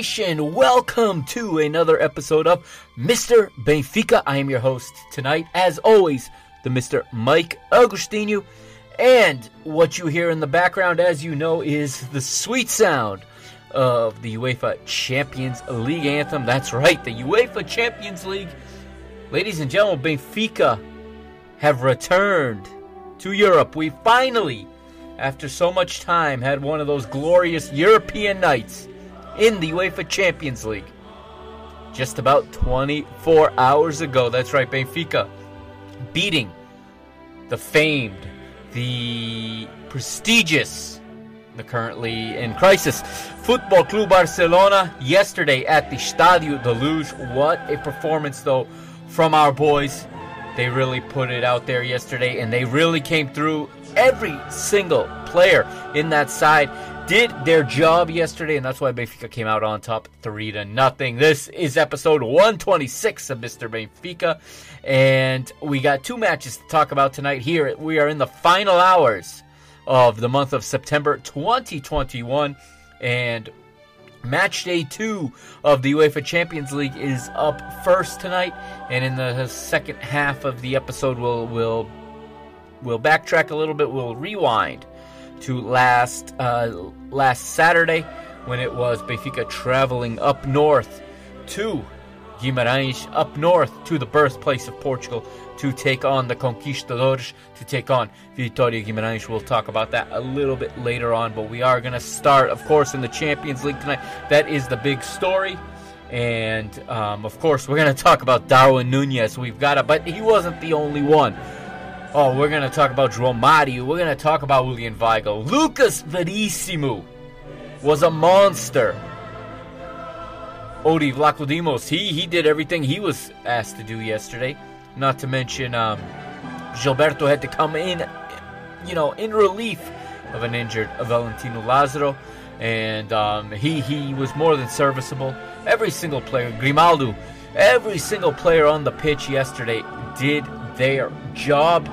Nation? Welcome to another episode of Mr. Benfica. I am your host tonight, as always, the Mr. Mike Agostinho. And what you hear in the background, as you know, is the sweet sound of the UEFA Champions League anthem. That's right, the UEFA Champions League. Ladies and gentlemen, Benfica have returned to Europe. We finally after so much time, had one of those glorious European nights in the UEFA Champions League. Just about 24 hours ago, that's right, Benfica beating the famed, the prestigious, the currently in crisis Football Club Barcelona yesterday at the Stadio de Luz. What a performance, though, from our boys. They really put it out there yesterday, and they really came through every single player in that side did their job yesterday, and that's why Benfica came out on top, three to nothing. This is episode 126 of Mr. Benfica, and we got two matches to talk about tonight. Here we are in the final hours of the month of September 2021, and Match day two of the UEFA Champions League is up first tonight, and in the second half of the episode, we'll we'll we'll backtrack a little bit. We'll rewind to last uh, last Saturday when it was Benfica traveling up north to Guimarães, up north to the birthplace of Portugal to take on the Conquistadores, to take on Vitória Guimarães. We'll talk about that a little bit later on, but we are going to start, of course, in the Champions League tonight. That is the big story. And um, of course, we're going to talk about Darwin Nunez. We've got it, but he wasn't the only one. Oh, we're going to talk about João Mario. We're going to talk about William Weigl. Lucas Verissimo was a monster. Odi Vlachodimos, he, he did everything he was asked to do yesterday. Not to mention, um, Gilberto had to come in, you know, in relief of an injured Valentino Lazaro. And um, he, he was more than serviceable. Every single player, Grimaldo, every single player on the pitch yesterday did their job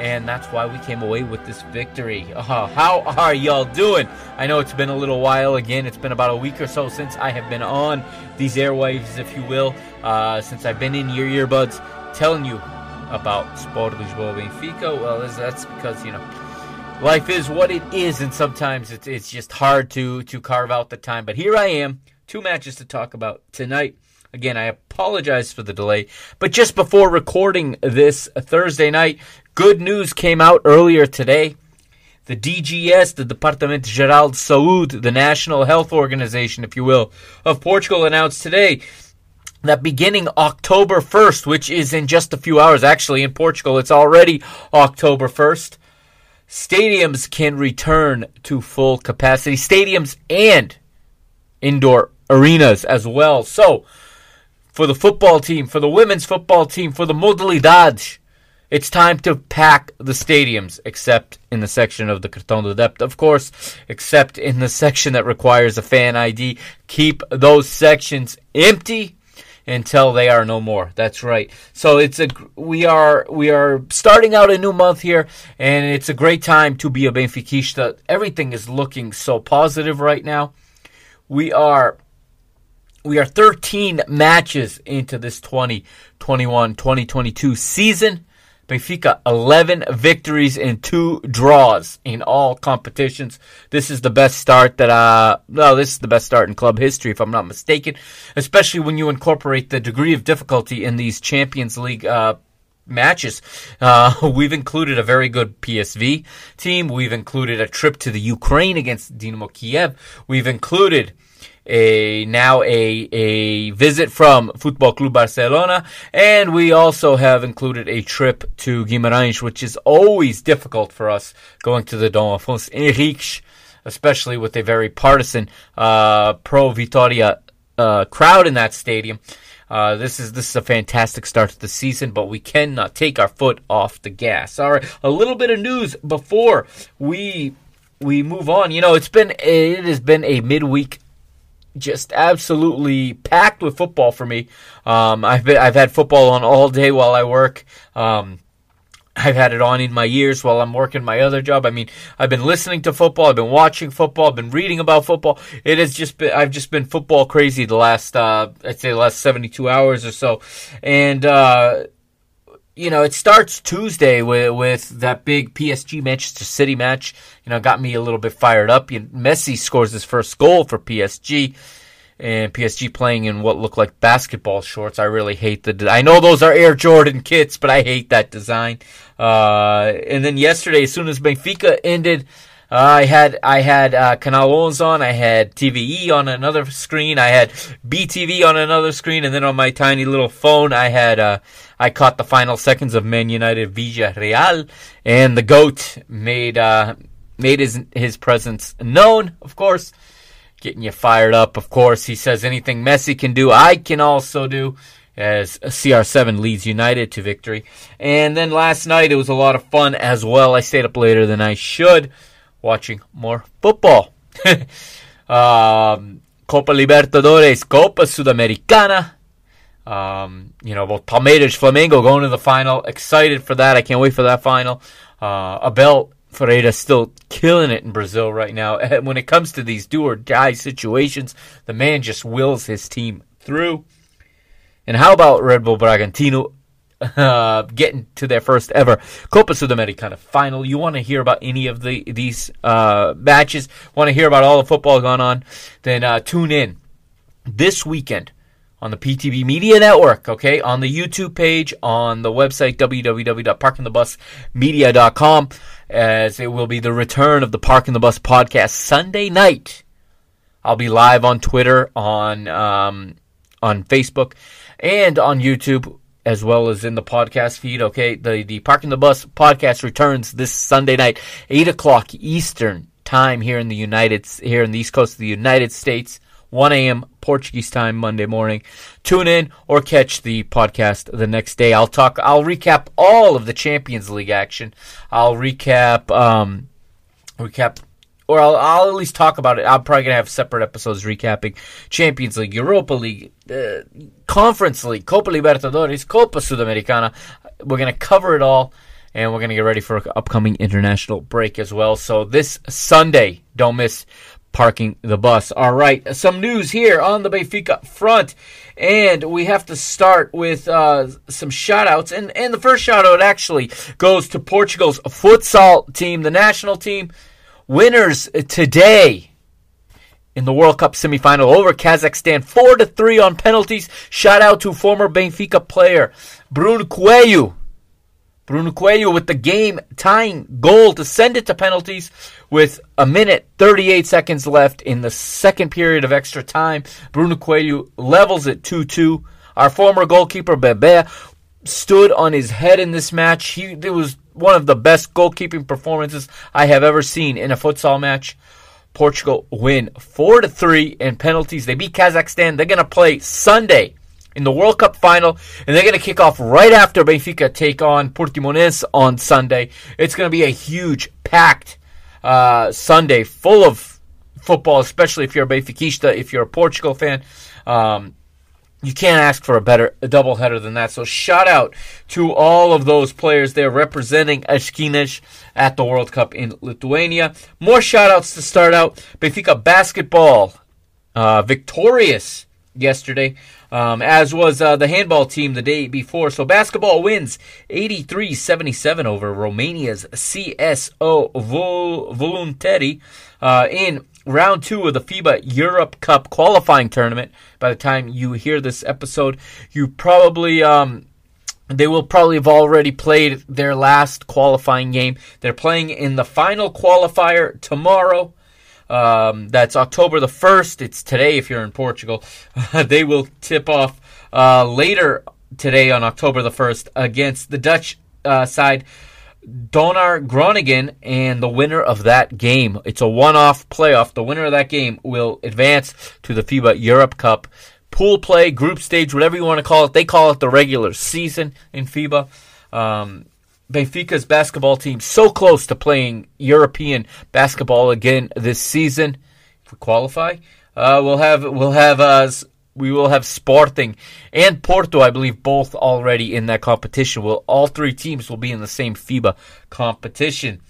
and that's why we came away with this victory. Uh, how are y'all doing? I know it's been a little while. Again, it's been about a week or so since I have been on these airwaves, if you will, uh, since I've been in your earbuds telling you about Sport Lisboa Benfica. Well, that's because you know life is what it is, and sometimes it's it's just hard to to carve out the time. But here I am, two matches to talk about tonight. Again, I apologize for the delay, but just before recording this Thursday night, good news came out earlier today. The DGS, the Departamento Geral de Saúde, the National Health Organization, if you will, of Portugal announced today that beginning October 1st, which is in just a few hours, actually in Portugal, it's already October 1st, stadiums can return to full capacity. Stadiums and indoor arenas as well. So, for the football team, for the women's football team, for the Modalidades, it's time to pack the stadiums, except in the section of the Cartão de Adepto, of course, except in the section that requires a fan ID. Keep those sections empty until they are no more. That's right. So it's a we are we are starting out a new month here, and it's a great time to be a Benfiquista. Everything is looking so positive right now. We are we are 13 matches into this 2021 2022 season. Benfica 11 victories and 2 draws in all competitions. This is the best start that uh no, this is the best start in club history if I'm not mistaken, especially when you incorporate the degree of difficulty in these Champions League uh matches. Uh, we've included a very good PSV team. We've included a trip to the Ukraine against Dynamo Kiev. We've included a now a a visit from Football Club Barcelona, and we also have included a trip to Guimarães, which is always difficult for us going to the Dom Afonso Henriques, especially with a very partisan uh, pro Vitoria uh, crowd in that stadium. Uh, this is this is a fantastic start to the season, but we cannot take our foot off the gas. All right, a little bit of news before we we move on. You know, it's been it has been a midweek just absolutely packed with football for me. Um, I've been, I've had football on all day while I work. Um, I've had it on in my ears while I'm working my other job. I mean, I've been listening to football. I've been watching football. I've been reading about football. It has just been, I've just been football crazy the last, uh, I'd say the last 72 hours or so. And, uh, you know, it starts Tuesday with with that big PSG Manchester City match. You know, got me a little bit fired up. You Messi scores his first goal for PSG, and PSG playing in what look like basketball shorts. I really hate the. I know those are Air Jordan kits, but I hate that design. Uh, and then yesterday, as soon as Benfica ended. Uh, I had I had uh, Canal Ones on, I had TVE on another screen, I had BTV on another screen, and then on my tiny little phone, I had uh, I caught the final seconds of Man United Real, and the goat made uh, made his his presence known, of course, getting you fired up. Of course, he says anything Messi can do, I can also do as CR7 leads United to victory. And then last night it was a lot of fun as well. I stayed up later than I should watching more football. um, Copa Libertadores, Copa Sudamericana. Um, you know, both Palmeiras, Flamengo going to the final. Excited for that. I can't wait for that final. Uh, Abel Ferreira still killing it in Brazil right now. And When it comes to these do or die situations, the man just wills his team through. And how about Red Bull Bragantino uh, getting to their first ever Copa Sudamericana final. You want to hear about any of the these uh, matches? Want to hear about all the football going on? Then uh, tune in this weekend on the PTB Media Network, okay, on the YouTube page, on the website www.parkingthebusmedia.com, as it will be the return of the Parking the Bus podcast Sunday night. I'll be live on Twitter, on um, on Facebook, and on YouTube as well as in the podcast feed. Okay, the the Parking the Bus podcast returns this Sunday night, eight o'clock Eastern time here in the United here in the East Coast of the United States. 1 a.m. Portuguese time Monday morning. Tune in or catch the podcast the next day. I'll talk. I'll recap all of the Champions League action. I'll recap um, recap or I'll, I'll at least talk about it. I'm probably gonna have separate episodes recapping Champions League, Europa League, uh, Conference League, Copa Libertadores, Copa Sudamericana. We're gonna cover it all, and we're gonna get ready for upcoming international break as well. So this Sunday, don't miss parking the bus. All right, some news here on the Benfica front. And we have to start with uh, some shout outs. And, and the first shout out actually goes to Portugal's futsal team, the national team. Winners today in the World Cup semifinal over Kazakhstan, 4 to 3 on penalties. Shout out to former Benfica player Bruno Coelho Bruno Coelho with the game tying goal to send it to penalties with a minute 38 seconds left in the second period of extra time. Bruno Coelho levels it 2 2. Our former goalkeeper Bebe stood on his head in this match. He it was one of the best goalkeeping performances I have ever seen in a futsal match. Portugal win 4 to 3 in penalties. They beat Kazakhstan. They're going to play Sunday in the World Cup final, and they're going to kick off right after Benfica take on Portimonense on Sunday. It's going to be a huge, packed uh, Sunday full of football, especially if you're a Benfiquista, if you're a Portugal fan. Um, you can't ask for a better a doubleheader than that. So shout out to all of those players there representing as Quinas at the World Cup in Lithuania. More shout outs to start out. Benfica basketball uh, victorious yesterday um, as was uh, the handball team the day before. So basketball wins 83 77 over Romania's CSO Vol- Voluntari uh, in round two of the FIBA Europe Cup qualifying tournament. By the time you hear this episode, you probably. Um, they will probably have already played their last qualifying game. They're playing in the final qualifier tomorrow. Um, that's October the 1st. It's today if you're in Portugal. they will tip off uh, later today on October the 1st against the Dutch uh, side. Donar Groningen and the winner of that game. It's a one-off playoff. The winner of that game will advance to the FIBA Europe Cup pool play, group stage, whatever you want to call it. They call it the regular season in FIBA. Um, Benfica's basketball team so close to playing European basketball again this season. If we qualify, uh, we'll have we'll have uh, we will have Sporting and Porto, I believe, both already in that competition. Will all three teams will be in the same FIBA competition,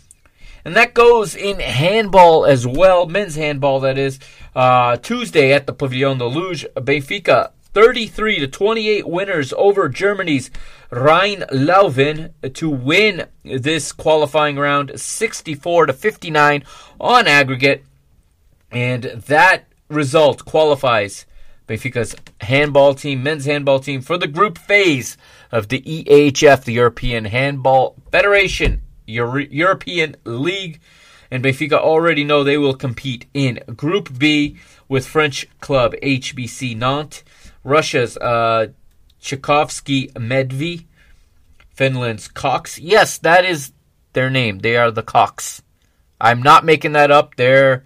and that goes in handball as well, men's handball. That is uh, Tuesday at the Pavillon de Luge, Benfica 33 to 28 winners over Germany's Rhein Leuven to win this qualifying round 64 to 59 on aggregate and that result qualifies Benfica's handball team, men's handball team for the group phase of the EHF, the European Handball Federation Euro- European League and Benfica already know they will compete in Group B with French club HBC Nantes Russia's uh, Tchaikovsky Medvi, Finland's Cocks. Yes, that is their name. They are the Cocks. I'm not making that up. Their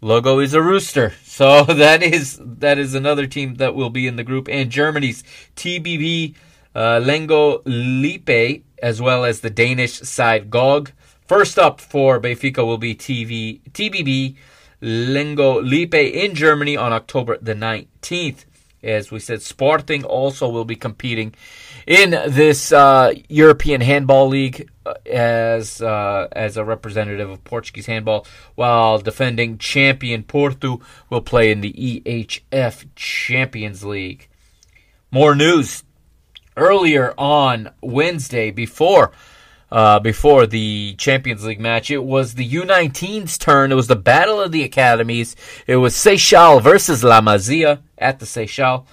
logo is a rooster. So that is that is another team that will be in the group. And Germany's TBV uh, Lemgo Lippe, as well as the Danish side GOG. First up for Benfica will be TV TBV Lemgo Lippe in Germany on October the 19th. As we said, Sporting also will be competing in this uh, European Handball League uh, as uh, as a representative of Portuguese handball, while defending champion Porto will play in the EHF Champions League. More news earlier on Wednesday before uh, before the Champions League match. It was the U19's turn. It was the battle of the academies. It was Seixal versus La Masia at the Seixal.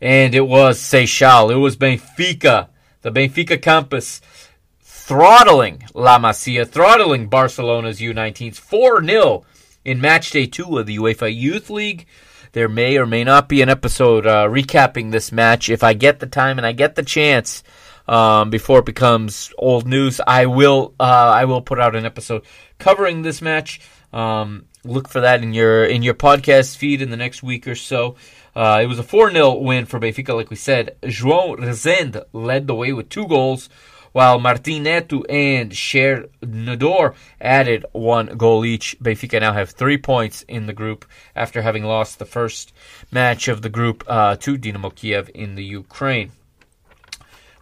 And it was Seixal. It was Benfica, the Benfica campus, throttling La Masia, throttling Barcelona's U19s 4 0 in match day two of the UEFA Youth League. There may or may not be an episode uh, recapping this match if I get the time and I get the chance um, before it becomes old news. I will uh, I will put out an episode covering this match. Um, look for that in your in your podcast feed in the next week or so. Uh, it was a 4 0 win for Benfica, like we said. João Rezende led the way with two goals, while Martim Neto and Cher Nador added one goal each. Benfica now have three points in the group after having lost the first match of the group uh, to Dynamo Kiev in the Ukraine.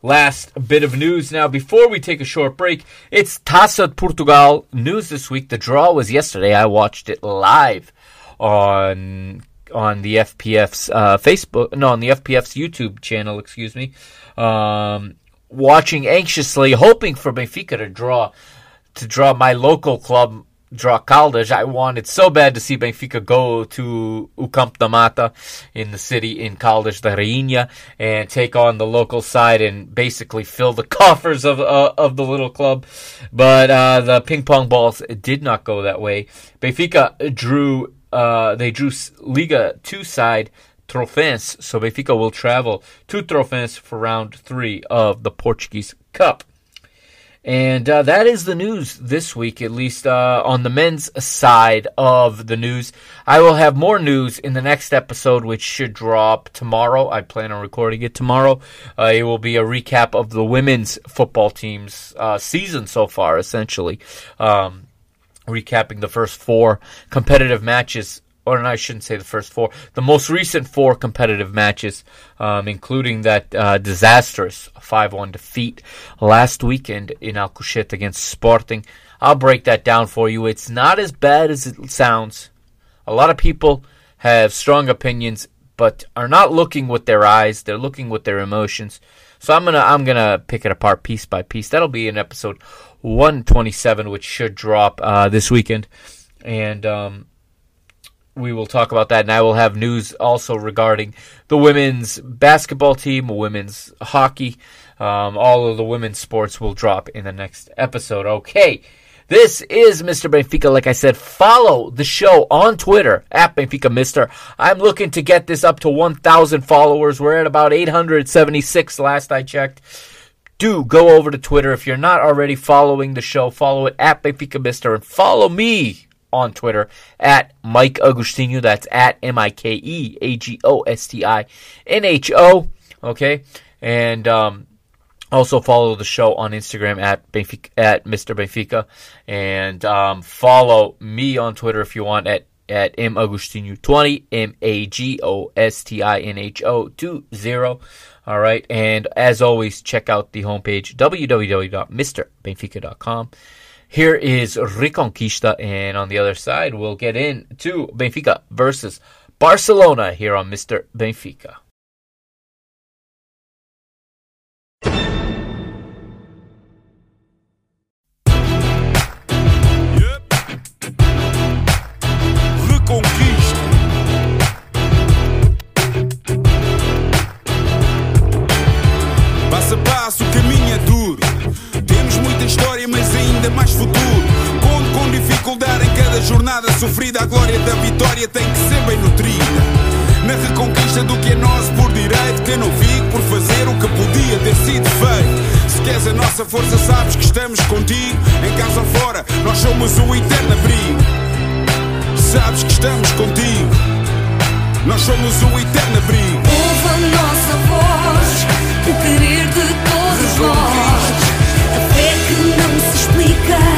Last bit of news now before we take a short break. It's Taça Portugal news this week. The draw was yesterday. I watched it live on on the FPF's uh, Facebook, no, on the FPF's YouTube channel, excuse me, um, watching anxiously, hoping for Benfica to draw to draw my local club draw Caldas. I wanted so bad to see Benfica go to O Campo da Mata in the city in Caldas da Rainha and take on the local side and basically fill the coffers of uh, of the little club. But uh, the ping pong balls did not go that way. Benfica drew. Uh, they drew Liga two side Trofense, so Benfica will travel to Trofense for round three of the Portuguese Cup. And uh, that is the news this week, at least uh, on the men's side of the news. I will have more news in the next episode, which should drop tomorrow. I plan on recording it tomorrow. Uh, it will be a recap of the women's football team's uh, season so far, essentially. Um, recapping the first four competitive matches or I shouldn't say the first four, the most recent four competitive matches, um, including that uh, disastrous 5 1 defeat last weekend in Alcochete against Sporting. I'll break that down for you. It's not as bad as it sounds. A lot of people have strong opinions, but are not looking with their eyes, they're looking with their emotions. So I'm gonna I'm gonna pick it apart piece by piece. That'll be in episode 127, which should drop uh, this weekend, and um, we will talk about that, and I will have news also regarding the women's basketball team, women's hockey. Um, all of the women's sports will drop in the next episode. Okay. This is Mr. Benfica. Like I said, follow the show on Twitter at Benfica Mister. I'm looking to get this up to 1,000 followers. We're at about 876 last I checked. Do go over to Twitter. If you're not already following the show, follow it at Benfica Mister and follow me on Twitter at Mike Agostinho. That's at M I K E A G O S T I N H O. Okay, and um, also follow the show on Instagram at Benfica, at Mr. Benfica, and um, follow me on Twitter if you want at at M Agostinho twenty M A G O S T I N H O two zero. All right, and as always, check out the homepage www.mrbenfica.com. Here is Reconquista, and on the other side, we'll get into Benfica versus Barcelona here on Mr. Benfica. Sofrida. A glória da vitória tem que ser bem nutrida. Na reconquista do que é nosso por direito, que eu não fico por fazer o que podia ter sido feito. Se queres a nossa força, sabes que estamos contigo. Em casa ou fora, nós somos o eterno abrigo. Sabes que estamos contigo. Nós somos o eterno abrigo. Ouve a nossa voz, o querer de todos nós. A fé que não se explica.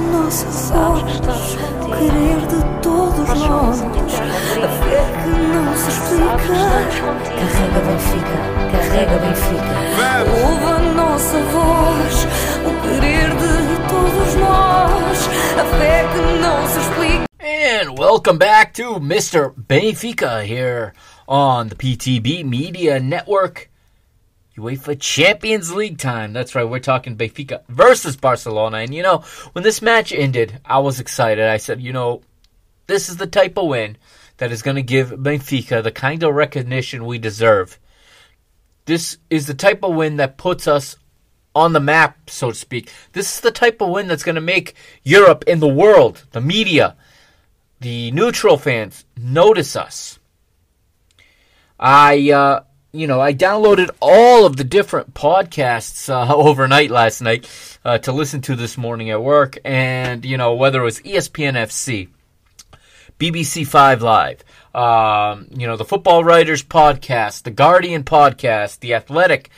Nossa voz, o querer de todos nós. A fé que não se explica. Carrega Benfica, carrega Benfica. Ouve a nossa voz, o querer de todos nós. A fé que não se explica. And welcome back to Mr. Benfica here on the PTB Media Network. UEFA Champions League time. That's right, we're talking Benfica versus Barcelona. And you know, when this match ended, I was excited. I said, you know, This is the type of win that is going to give Benfica the kind of recognition we deserve. This is the type of win that puts us on the map, so to speak. This is the type of win that's going to make Europe and the world, the media, the neutral fans notice us. I, uh, you know, I downloaded all of the different podcasts uh, overnight last night uh, to listen to this morning at work, and you know, whether it was ESPN FC, BBC Five Live, um, you know, the Football Writers podcast, the Guardian podcast, the Athletic,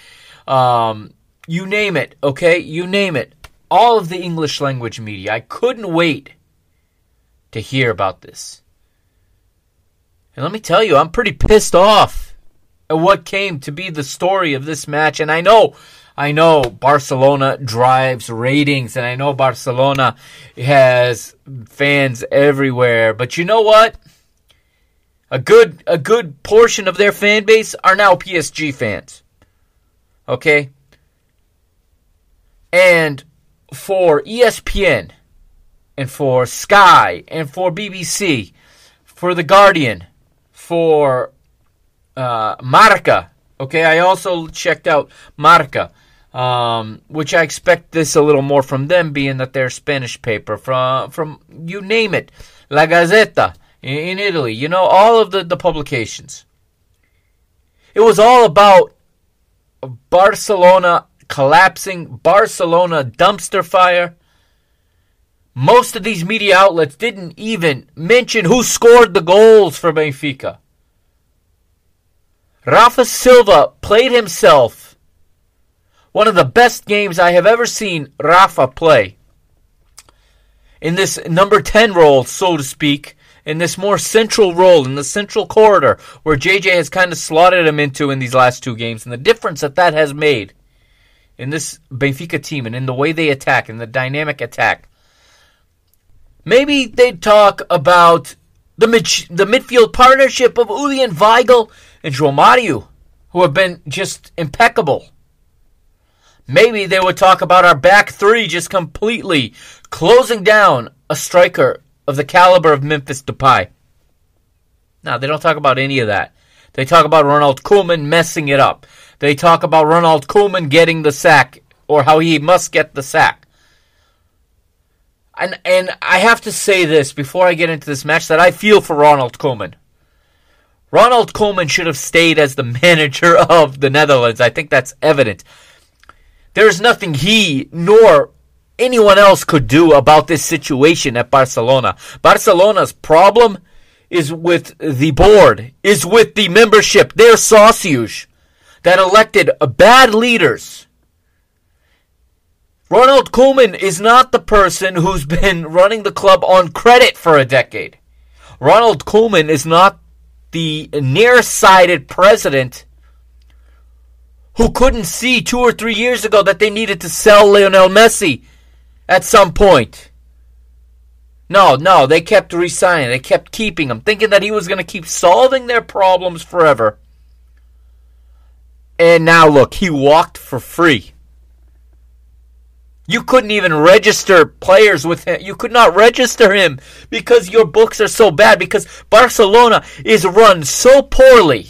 um, you name it, okay, you name it, all of the English language media. I couldn't wait to hear about this. And let me tell you, I'm pretty pissed off Uh, what came to be the story of this match. And I know, I know Barcelona drives ratings, and I know Barcelona has fans everywhere. But you know what? A good a good portion of their fan base are now PSG fans. Okay? And for ESPN and for Sky and for BBC, for The Guardian, for uh, Marca. Okay, I also checked out Marca, um, which I expect this a little more from them, being that they're Spanish paper from from you name it, La Gazzetta in, in Italy. You know all of the the publications. It was all about Barcelona collapsing, Barcelona dumpster fire. Most of these media outlets didn't even mention who scored the goals for Benfica. Rafa Silva played himself. One of the best games I have ever seen Rafa play. In this number 10 role, so to speak, in this more central role, in the central corridor, where JJ has kind of slotted him into in these last two games, and the difference that that has made in this Benfica team and in the way they attack, in the dynamic attack. Maybe they'd talk about the mid- the midfield partnership of Julian Weigl and Mario, who have been just impeccable. Maybe they would talk about our back three just completely closing down a striker of the caliber of Memphis Depay. No, they don't talk about any of that. They talk about Ronald Koeman messing it up. They talk about Ronald Koeman getting the sack or how he must get the sack. And and I have to say this before I get into this match that I feel for Ronald Koeman. Ronald Koeman should have stayed as the manager of the Netherlands. I think that's evident. There's nothing he nor anyone else could do about this situation at Barcelona. Barcelona's problem is with the board, is with the membership, their socios that elected bad leaders Ronald Koeman is not the person who's been running the club on credit for a decade. Ronald Koeman is not the nearsighted president who couldn't see two or three years ago that they needed to sell Lionel Messi at some point. No, no, they kept resigning. They kept keeping him, thinking that he was going to keep solving their problems forever. And now look, he walked for free. You couldn't even register players with him. You could not register him because your books are so bad. Because Barcelona is run so poorly.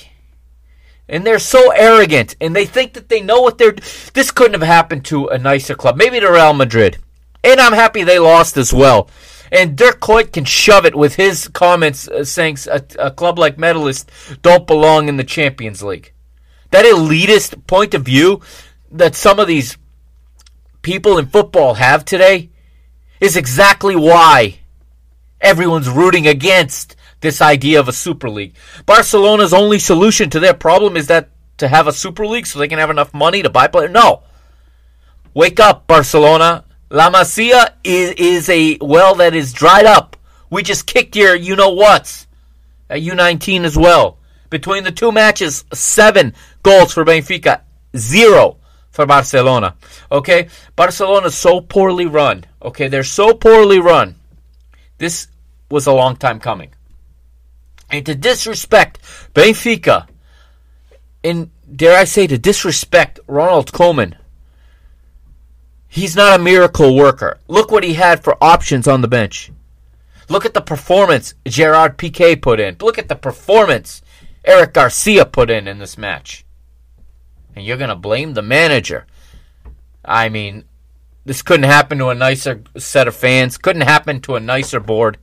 And they're so arrogant. And they think that they know what they're. This couldn't have happened to a nicer club. Maybe to Real Madrid. And I'm happy they lost as well. And Dirk Kuyt can shove it with his comments uh, saying a, a club like Metallist don't belong in the Champions League. That elitist point of view that some of these people in football have today is exactly why everyone's rooting against this idea of a Super League. Barcelona's only solution to their problem is that to have a Super League so they can have enough money to buy players. No. Wake up, Barcelona. La Masia is, is a well that is dried up. We just kicked your you know what's at U19 as well. Between the two matches, seven goals for Benfica, zero for Barcelona. Okay? Barcelona is so poorly run. Okay? They're so poorly run. This was a long time coming. And to disrespect Benfica, and dare I say to disrespect Ronald Koeman, he's not a miracle worker. Look what he had for options on the bench. Look at the performance Gerard Piqué put in. Look at the performance Eric Garcia put in in this match. And you're going to blame the manager. I mean, this couldn't happen to a nicer set of fans. Couldn't happen to a nicer board.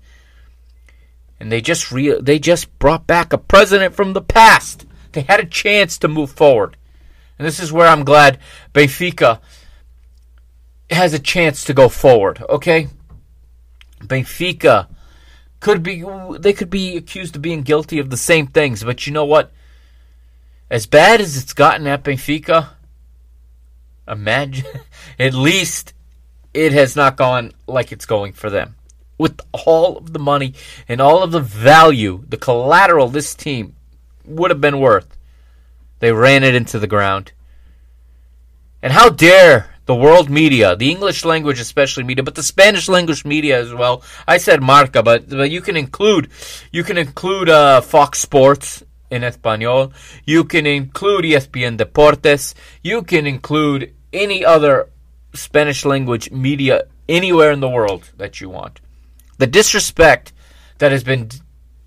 And they just re- they just brought back a president from the past. They had a chance to move forward. And this is where I'm glad Benfica has a chance to go forward, okay? Benfica could be they could be accused of being guilty of the same things, but you know what? As bad as it's gotten at Benfica, imagine at least it has not gone like it's going for them. With all of the money and all of the value, the collateral this team would have been worth, they ran it into the ground. And how dare the world media, the English language especially media, but the Spanish language media as well. I said Marca, but, but you can include you can include uh, Fox Sports in Espanol. You can include ESPN Deportes. You can include any other Spanish language media anywhere in the world that you want. The disrespect that has been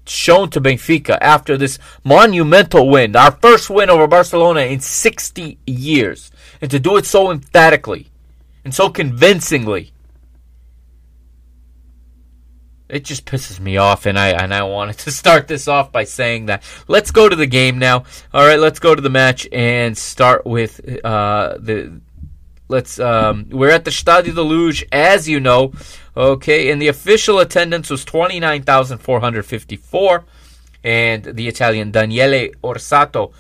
shown to Benfica after this monumental win, our first win over Barcelona in 60 years, and to do it so emphatically and so convincingly. It just pisses me off, and I and I wanted to start this off by saying that. Let's go to the game now. All right, let's go to the match and start with uh, the let's um, we're at the Stadio de Luz, as you know. Okay, and the official attendance was twenty nine thousand four hundred fifty four, and the Italian Daniele Orsato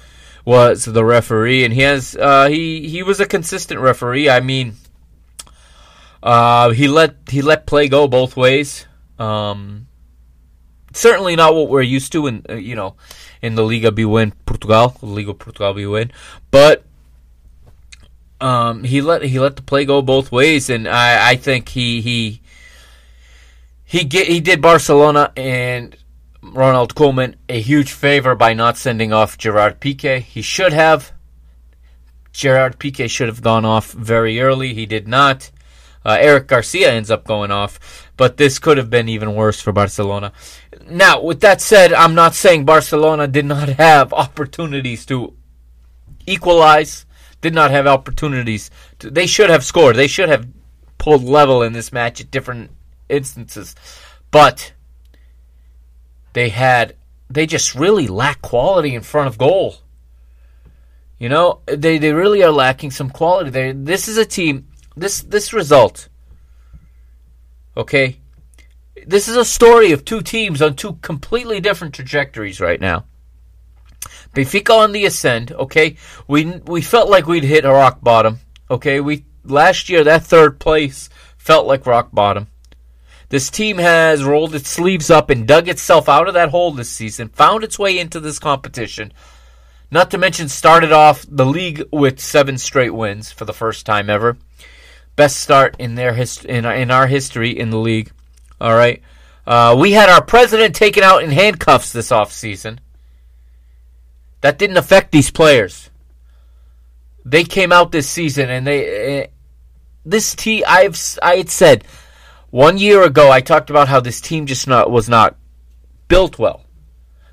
was the referee, and he has uh, he he was a consistent referee. I mean, uh, he let he let play go both ways. Um, certainly not what we're used to in uh, you know in the Liga BWin Portugal, Liga Portugal BWin, but um, he let he let the play go both ways, and I, I think he he he get, he did Barcelona and Ronald Koeman a huge favor by not sending off Gerard Piqué. He should have. Gerard Piqué should have gone off very early. He did not. Uh, Eric Garcia ends up going off, but this could have been even worse for Barcelona. Now, with that said, I'm not saying Barcelona did not have opportunities to equalize did not have opportunities. To, they should have scored. They should have pulled level in this match at different instances. But they had they just really lack quality in front of goal. You know, they, they really are lacking some quality. They, this is a team this this result. Okay? This is a story of two teams on two completely different trajectories right now. Benfica on the ascend. Okay, we we felt like we'd hit a rock bottom. Okay, we last year that third place felt like rock bottom. This team has rolled its sleeves up and dug itself out of that hole this season, found its way into this competition. Not to mention, started off the league with seven straight wins for the first time ever. Best start in their hist- in, in our history in the league. All right. Uh, we had our president taken out in handcuffs this offseason. That didn't affect these players. They came out this season and they. Uh, this team, I've I had said one year ago, I talked about how this team just not was not built well.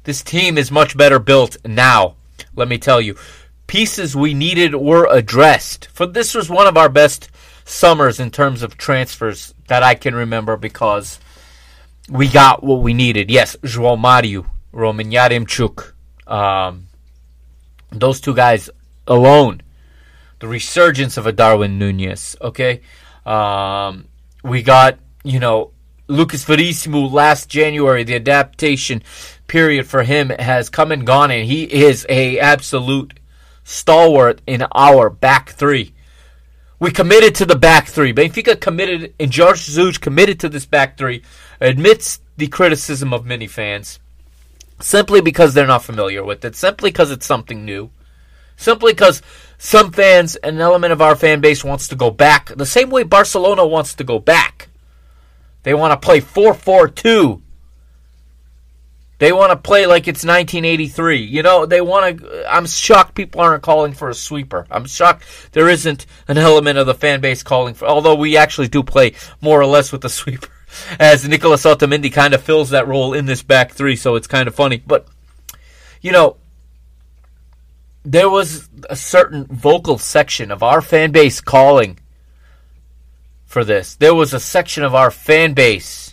This team is much better built now. Let me tell you, pieces we needed were addressed. For this was one of our best summers in terms of transfers that I can remember because we got what we needed. Yes, João Mario, Roman Yaremchuk, um, those two guys alone, the resurgence of a Darwin Nunez. Okay, um, we got you know Lucas Verissimo last January. The adaptation period for him has come and gone, and he is a absolute stalwart in our back three. We committed to the back three. Benfica committed, and Jorge Jesus committed to this back three. Admits the criticism of many fans simply because they're not familiar with it, simply because it's something new, simply because some fans, an element of our fan base wants to go back the same way Barcelona wants to go back. They want to play 4 4 2. They want to play like it's 1983. You know, they want to. I'm shocked people aren't calling for a sweeper. I'm shocked there isn't an element of the fan base calling for. Although we actually do play more or less with the sweeper as Nicolas Otamendi kind of fills that role in this back three, so it's kind of funny. But, you know, there was a certain vocal section of our fan base calling for this. There was a section of our fan base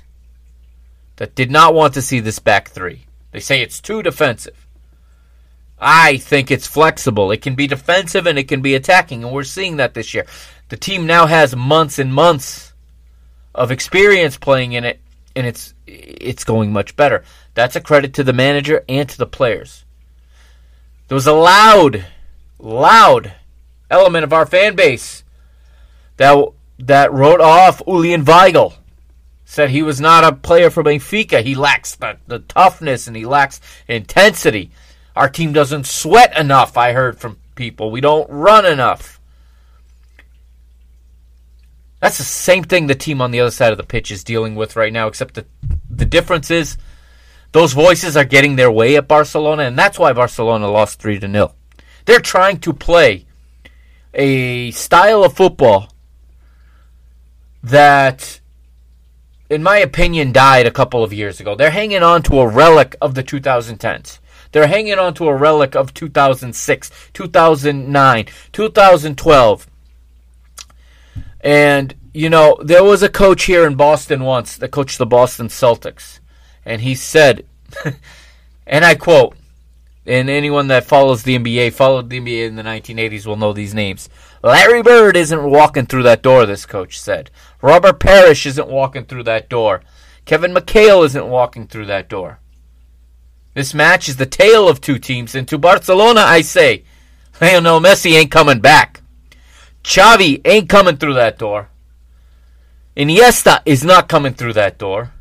that did not want to see this back three. They say it's too defensive. I think it's flexible. It can be defensive and it can be attacking, and we're seeing that this year. The team now has months and months of experience playing in it, and it's it's going much better. That's a credit to the manager and to the players. There was a loud, loud element of our fan base that that wrote off Julian Weigl. Said he was not a player for Benfica. He lacks the, the toughness and he lacks intensity. Our team doesn't sweat enough, I heard from people. We don't run enough. That's the same thing the team on the other side of the pitch is dealing with right now, except the, the difference is those voices are getting their way at Barcelona, and that's why Barcelona lost 3 to 0. They're trying to play a style of football that, in my opinion, died a couple of years ago. They're hanging on to a relic of the 2010s. They're hanging on to a relic of 2006, 2009, 2012. And, you know, there was a coach here in Boston once that coached the Boston Celtics. And he said, and I quote, and anyone that follows the NBA, followed the NBA in the 1980s will know these names. Larry Bird isn't walking through that door, this coach said. Robert Parish isn't walking through that door. Kevin McHale isn't walking through that door. This match is the tale of two teams, and to Barcelona I say, Lionel Messi ain't coming back. Xavi ain't coming through that door. Iniesta is not coming through that door.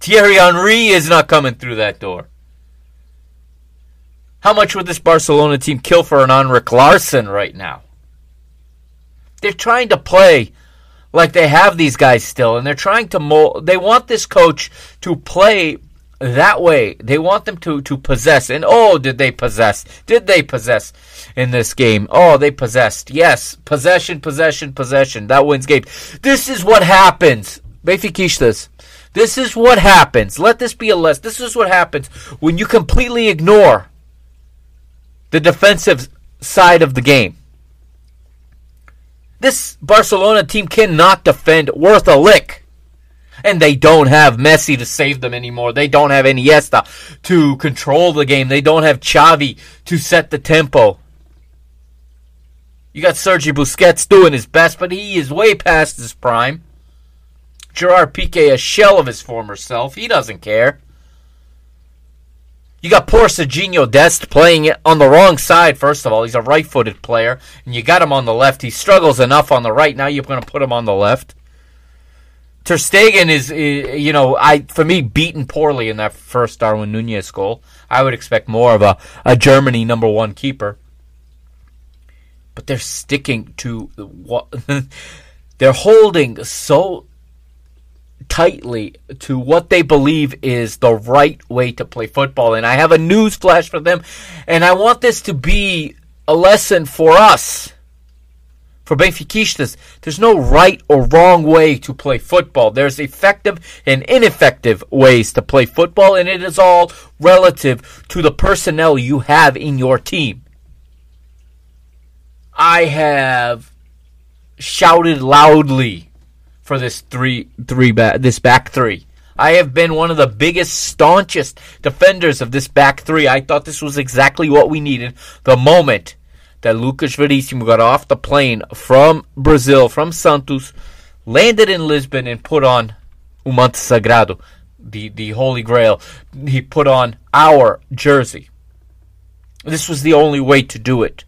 Thierry Henry is not coming through that door. How much would this Barcelona team kill for an Henrik Larsson right now? They're trying to play like they have these guys still, and they're trying to mold. They want this coach to play that way. They want them to, to possess. And oh, did they possess? Did they possess in this game? Oh, they possessed. Yes. Possession, possession, possession. That wins game. This is what happens. Benfiquistas. This is what happens. Let this be a lesson. This is what happens when you completely ignore the defensive side of the game. This Barcelona team cannot defend worth a lick and they don't have Messi to save them anymore. They don't have Iniesta to control the game. They don't have Xavi to set the tempo. You got Sergi Busquets doing his best, but he is way past his prime. Gerard Piqué, a shell of his former self. He doesn't care. You got poor Serginho Dest playing it on the wrong side, first of all. He's a right footed player, and you got him on the left. He struggles enough on the right. Now you're going to put him on the left. Ter Stegen is, you know, I for me beaten poorly in that first Darwin Nunez goal. I would expect more of a, a Germany number one keeper, but they're sticking to what they're holding so tightly to what they believe is the right way to play football. And I have a news flash for them, and I want this to be a lesson for us for Benfiquistas, there's no right or wrong way to play football. There's effective and ineffective ways to play football, and it is all relative to the personnel you have in your team. I have shouted loudly for this three three back this back three. I have been one of the biggest, staunchest defenders of this back three. I thought this was exactly what we needed the moment that Lucas Verissimo got off the plane from Brazil, from Santos, landed in Lisbon, and put on o manto sagrado, the, the Holy Grail. He put on our jersey. This was the only way to do it.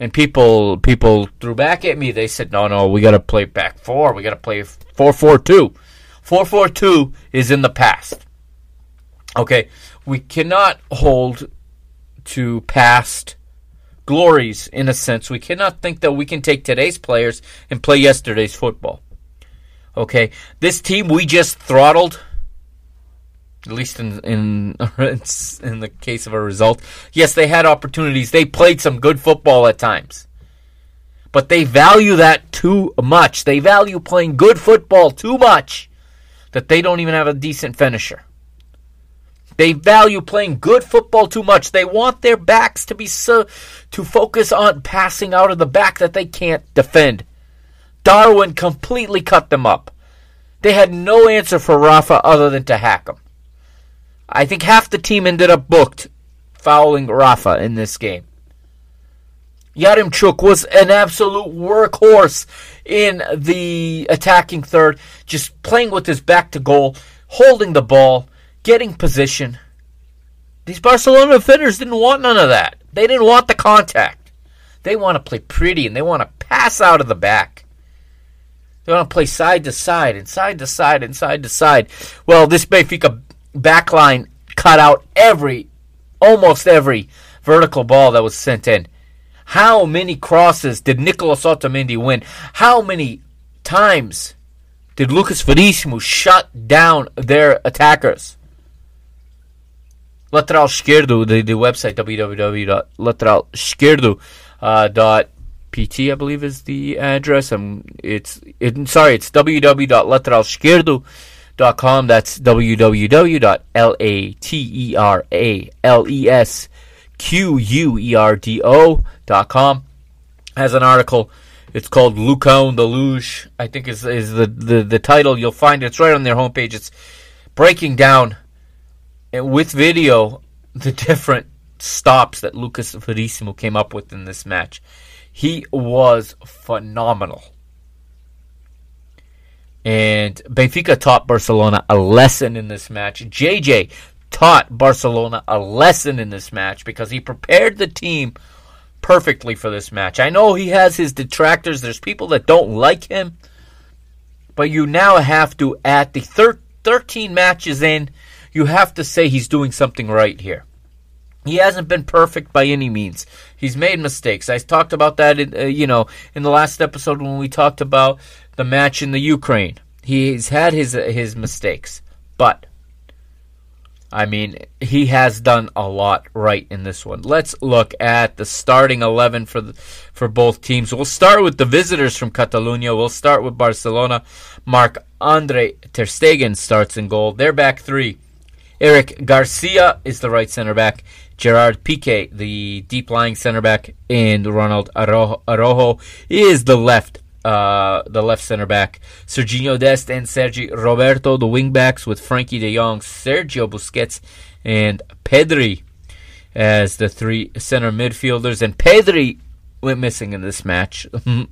And people people threw back at me. They said, "No, no, we got to play back four. We got to play four four two. Four four two is in the past. Okay, we cannot hold to past glories in a sense. We cannot think that we can take today's players and play yesterday's football. Okay, this team we just throttled. At least in in in the case of a result, yes, they had opportunities. They played some good football at times, But they value that too much. They value playing good football too much that they don't even have a decent finisher. They value playing good football too much. They want their backs to be so to focus on passing out of the back that they can't defend. Darwin completely cut them up. They had no answer for Rafa other than to hack him. I think half the team ended up booked fouling Rafa in this game. Yaremchuk was an absolute workhorse in the attacking third, just playing with his back to goal, holding the ball, getting position. These Barcelona defenders didn't want none of that. They didn't want the contact. They want to play pretty and they want to pass out of the back. They want to play side to side and side to side and side to side. Well, this Benfica backline cut out every, almost every vertical ball that was sent in. How many crosses did Nicolas Otamendi win? How many times did Lucas Verissimo shut down their attackers? Lateral esquerdo, the, the website www.lateralesquerdo.pt, uh, I believe is the address. I'm, it's it, sorry, it's www.lateralesquerdo.com. That's www.lateralesquerdo.com. Has an article. It's called Lucão the Luge. I think is is the, the the title. You'll find it. it's right on their homepage. It's breaking down and with video the different stops that Lucas Verissimo came up with in this match. He was phenomenal. And Benfica taught Barcelona a lesson in this match. JJ taught Barcelona a lesson in this match because he prepared the team perfectly for this match. I know he has his detractors. There's people that don't like him. But you now have to, at the thir- 13 matches in, you have to say he's doing something right here. He hasn't been perfect by any means. He's made mistakes. I talked about that, in, uh, you know, in the last episode when we talked about the match in the Ukraine. He's had his his mistakes, but I mean, he has done a lot right in this one. Let's look at the starting 11 for the, for both teams. We'll start with the visitors from Catalonia. We'll start with Barcelona. Marc Andre Ter Stegen starts in goal. They're back three. Eric Garcia is the right center back. Gerard Piqué, the deep lying center back, and Ronald Araujo, Araujo is the left uh, the left center back. Serginho Dest and Sergi Roberto, the wing backs, with Frenkie de Jong, Sergio Busquets, and Pedri as the three center midfielders. And Pedri went missing in this match.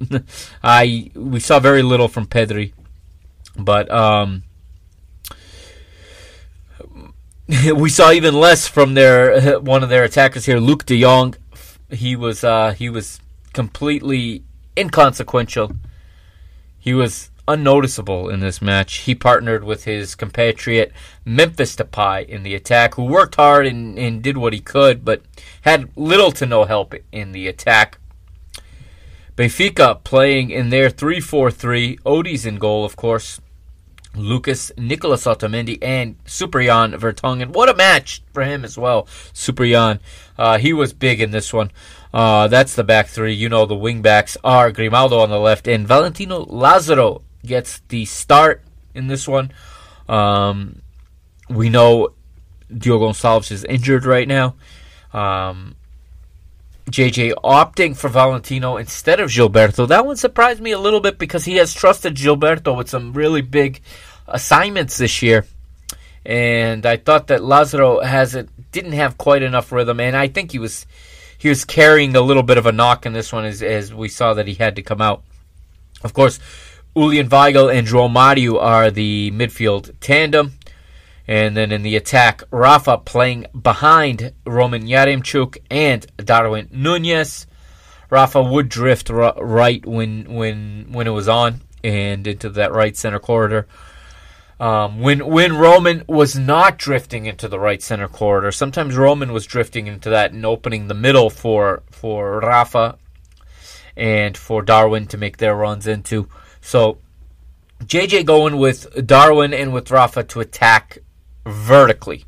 I we saw very little from Pedri, but um, we saw even less from their one of their attackers here, Luuk De Jong. He was uh, he was completely inconsequential. He was unnoticeable in this match. He partnered with his compatriot Memphis Depay in the attack, who worked hard and, and did what he could, but had little to no help in the attack. Benfica playing in their 3 4 3. Odie's in goal, of course. Lucas, Nicolas Otamendi, and Cyprien Vertonghen. What a match for him as well. Cyprien, uh, he was big in this one. Uh, that's the back three. You know the wing backs are Grimaldo on the left, and Valentino Lazaro gets the start in this one. Um, we know Diogo Gonçalves is injured right now. Um, JJ opting for Valentino instead of Gilberto. That one surprised me a little bit because he has trusted Gilberto with some really big assignments this year. And I thought that Lazaro hasn't didn't have quite enough rhythm, and I think he was he was carrying a little bit of a knock in this one as, as we saw that he had to come out. Of course, Julian Weigl and João Mario are the midfield tandem. And then in the attack, Rafa playing behind Roman Yaremchuk and Darwin Nunez. Rafa would drift right when when when it was on and into that right center corridor. Um, when when Roman was not drifting into the right center corridor, sometimes Roman was drifting into that and opening the middle for for Rafa and for Darwin to make their runs into. So JJ going with Darwin and with Rafa to attack vertically,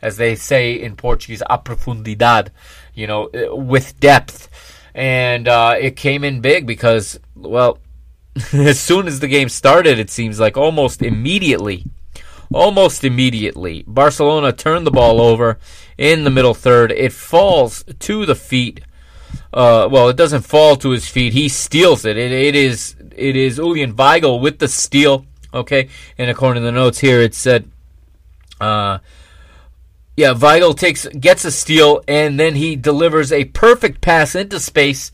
as they say in Portuguese, a profundidade, you know, with depth. and uh, it came in big because, well, as soon as the game started, it seems like almost immediately, almost immediately, Barcelona turned the ball over in the middle third. It falls to the feet. Uh, well, it doesn't fall to his feet. He steals it. It, it is it is Julian Weigl with the steal. Okay, and according to the notes here, it said, uh, yeah, Weigl takes gets a steal and then he delivers a perfect pass into space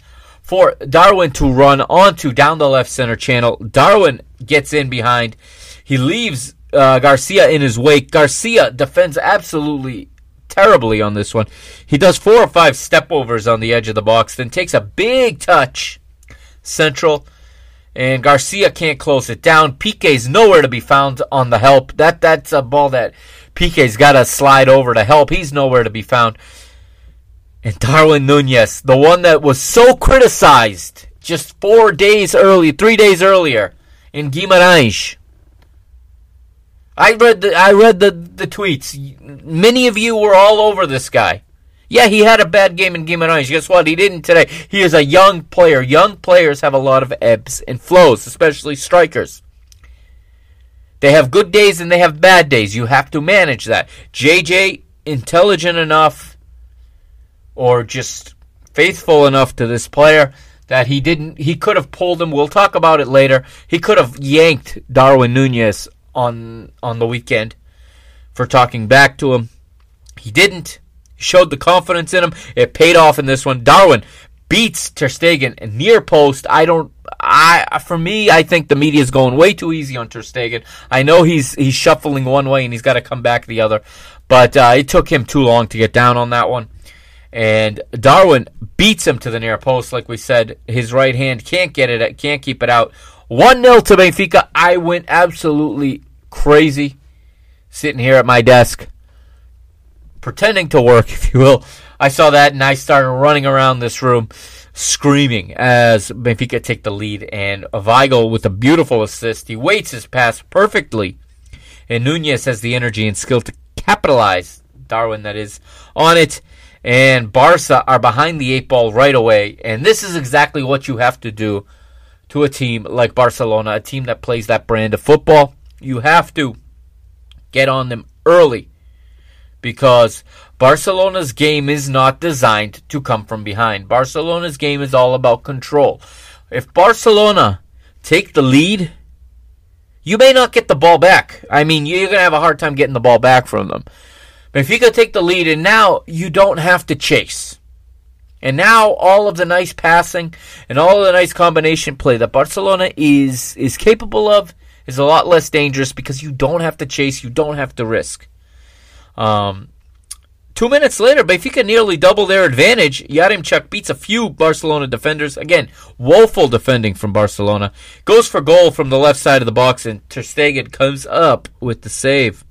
for Darwin to run onto down the left center channel. Darwin gets in behind. He leaves uh, Garcia in his wake. Garcia defends absolutely terribly on this one. He does four or five step overs on the edge of the box, then takes a big touch central. And Garcia can't close it down. Pique's nowhere to be found on the help. That that's a ball that Pique's got to slide over to help. He's nowhere to be found. And Darwin Nunez, the one that was so criticized just four days early, three days earlier in Guimarães. I read the I read the, the tweets. Many of you were all over this guy. Yeah, he had a bad game in Guimarães. Guess what? He didn't today. He is a young player. Young players have a lot of ebbs and flows, especially strikers. They have good days and they have bad days. You have to manage that. JJ, intelligent enough or just faithful enough to this player that he didn't he could have pulled him. We'll talk about it later. He could have yanked Darwin Nunez on on the weekend for talking back to him. He didn't. He showed the confidence in him. It paid off in this one. Darwin beats Ter Stegen near post. I don't. I for me, I think the media is going way too easy on Ter Stegen. I know he's he's shuffling one way and he's got to come back the other, but uh, it took him too long to get down on that one. And Darwin beats him to the near post, like we said. His right hand can't get it, can't keep it out. 1 0 to Benfica. I went absolutely crazy sitting here at my desk, pretending to work, if you will. I saw that and I started running around this room screaming as Benfica take the lead. And Weigl with a beautiful assist. He waits his pass perfectly. And Nunez has the energy and skill to capitalize, Darwin that is, on it. And Barca are behind the eight ball right away. And this is exactly what you have to do to a team like Barcelona, a team that plays that brand of football. You have to get on them early because Barcelona's game is not designed to come from behind. Barcelona's game is all about control. If Barcelona take the lead, you may not get the ball back. I mean, you're going to have a hard time getting the ball back from them. Benfica take the lead, and now you don't have to chase. And now all of the nice passing and all of the nice combination play that Barcelona is is capable of is a lot less dangerous because you don't have to chase, you don't have to risk. Um, two minutes later, Benfica nearly double their advantage. Yaremchuk beats a few Barcelona defenders. Again, woeful defending from Barcelona. Goes for goal from the left side of the box, and Ter Stegen comes up with the save.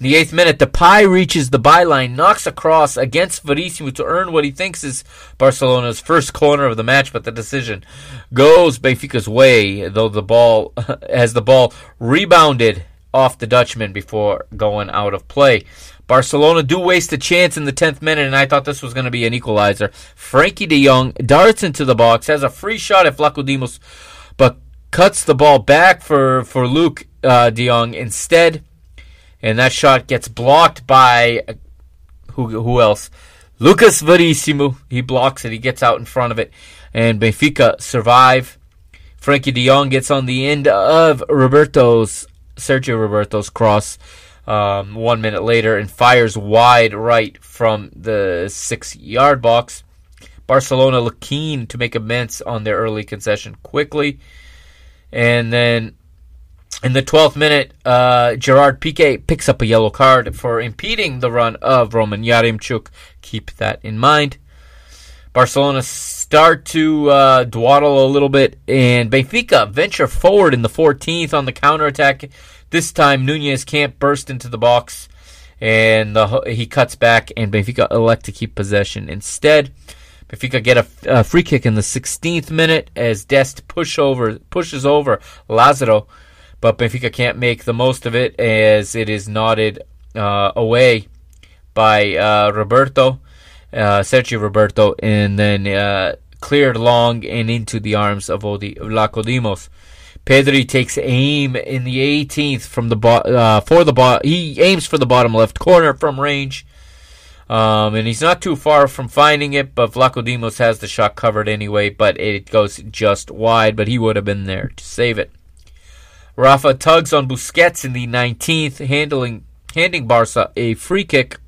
In the eighth minute, Depay reaches the byline, knocks across against Verissimo to earn what he thinks is Barcelona's first corner of the match, but the decision goes Benfica's way, though the ball as the ball rebounded off the Dutchman before going out of play. Barcelona do waste a chance in the 10th minute, and I thought this was going to be an equalizer. Frenkie de Jong darts into the box, has a free shot at Vlachodimos, but cuts the ball back for, for Luuk uh, de Jong instead and that shot gets blocked by who who else? Lucas Verissimo. He blocks it. He gets out in front of it, and Benfica survive. Frenkie De Jong gets on the end of Roberto's Sergio Roberto's cross. Um, one minute later and fires wide right from the six yard box. Barcelona look keen to make amends on their early concession quickly. And then in the 12th minute, uh, Gerard Piqué picks up a yellow card for impeding the run of Roman Yaremchuk. Keep that in mind. Barcelona start to uh, dawdle a little bit, and Benfica venture forward in the 14th on the counterattack. This time, Nunez can't burst into the box, and the, he cuts back, and Benfica elect to keep possession instead. Benfica get a, a free kick in the 16th minute as Dest push over, pushes over Lazaro but Benfica can't make the most of it as it is nodded uh, away by uh, Roberto. uh, Sergio Roberto, and then uh, cleared long and into the arms of Odi- Vlachodimos. Pedri takes aim in the 18th from the bo- uh, for the bo- he aims for the bottom left corner from range. Um, and he's not too far from finding it, but Vlachodimos has the shot covered anyway, but it goes just wide, but he would have been there to save it. Rafa tugs on Busquets in the 19th, handling handing Barca a free kick.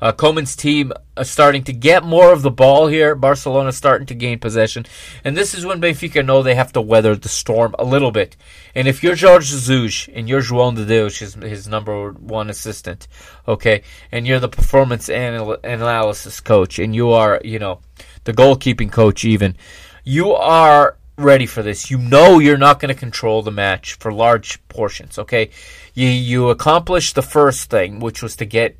Uh, Koeman's team are starting to get more of the ball here. Barcelona starting to gain possession. And this is when Benfica know they have to weather the storm a little bit. And if you're Jorge Jesus and you're João de Deus, his, his number one assistant, okay, and you're the performance anal- analysis coach, and you are, you know, the goalkeeping coach even, you are ready for this. You know you're not going to control the match for large portions, okay? You, you accomplished the first thing, which was to get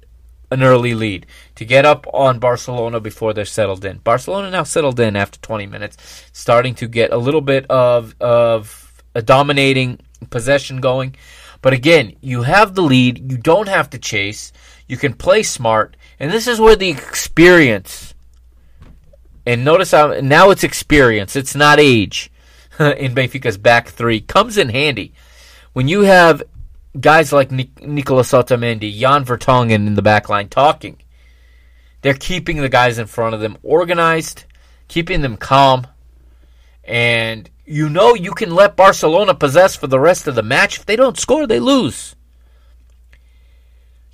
an early lead to get up on Barcelona before they're settled in. Barcelona now settled in after 20 minutes, starting to get a little bit of of a dominating possession going. But again, you have the lead, you don't have to chase, you can play smart, and this is where the experience and notice how now it's experience, it's not age in Benfica's back three comes in handy. When you have guys like Nic- Nicolas Otamendi, Jan Vertonghen in the back line talking. They're keeping the guys in front of them organized, keeping them calm, and you know you can let Barcelona possess for the rest of the match. If they don't score, they lose.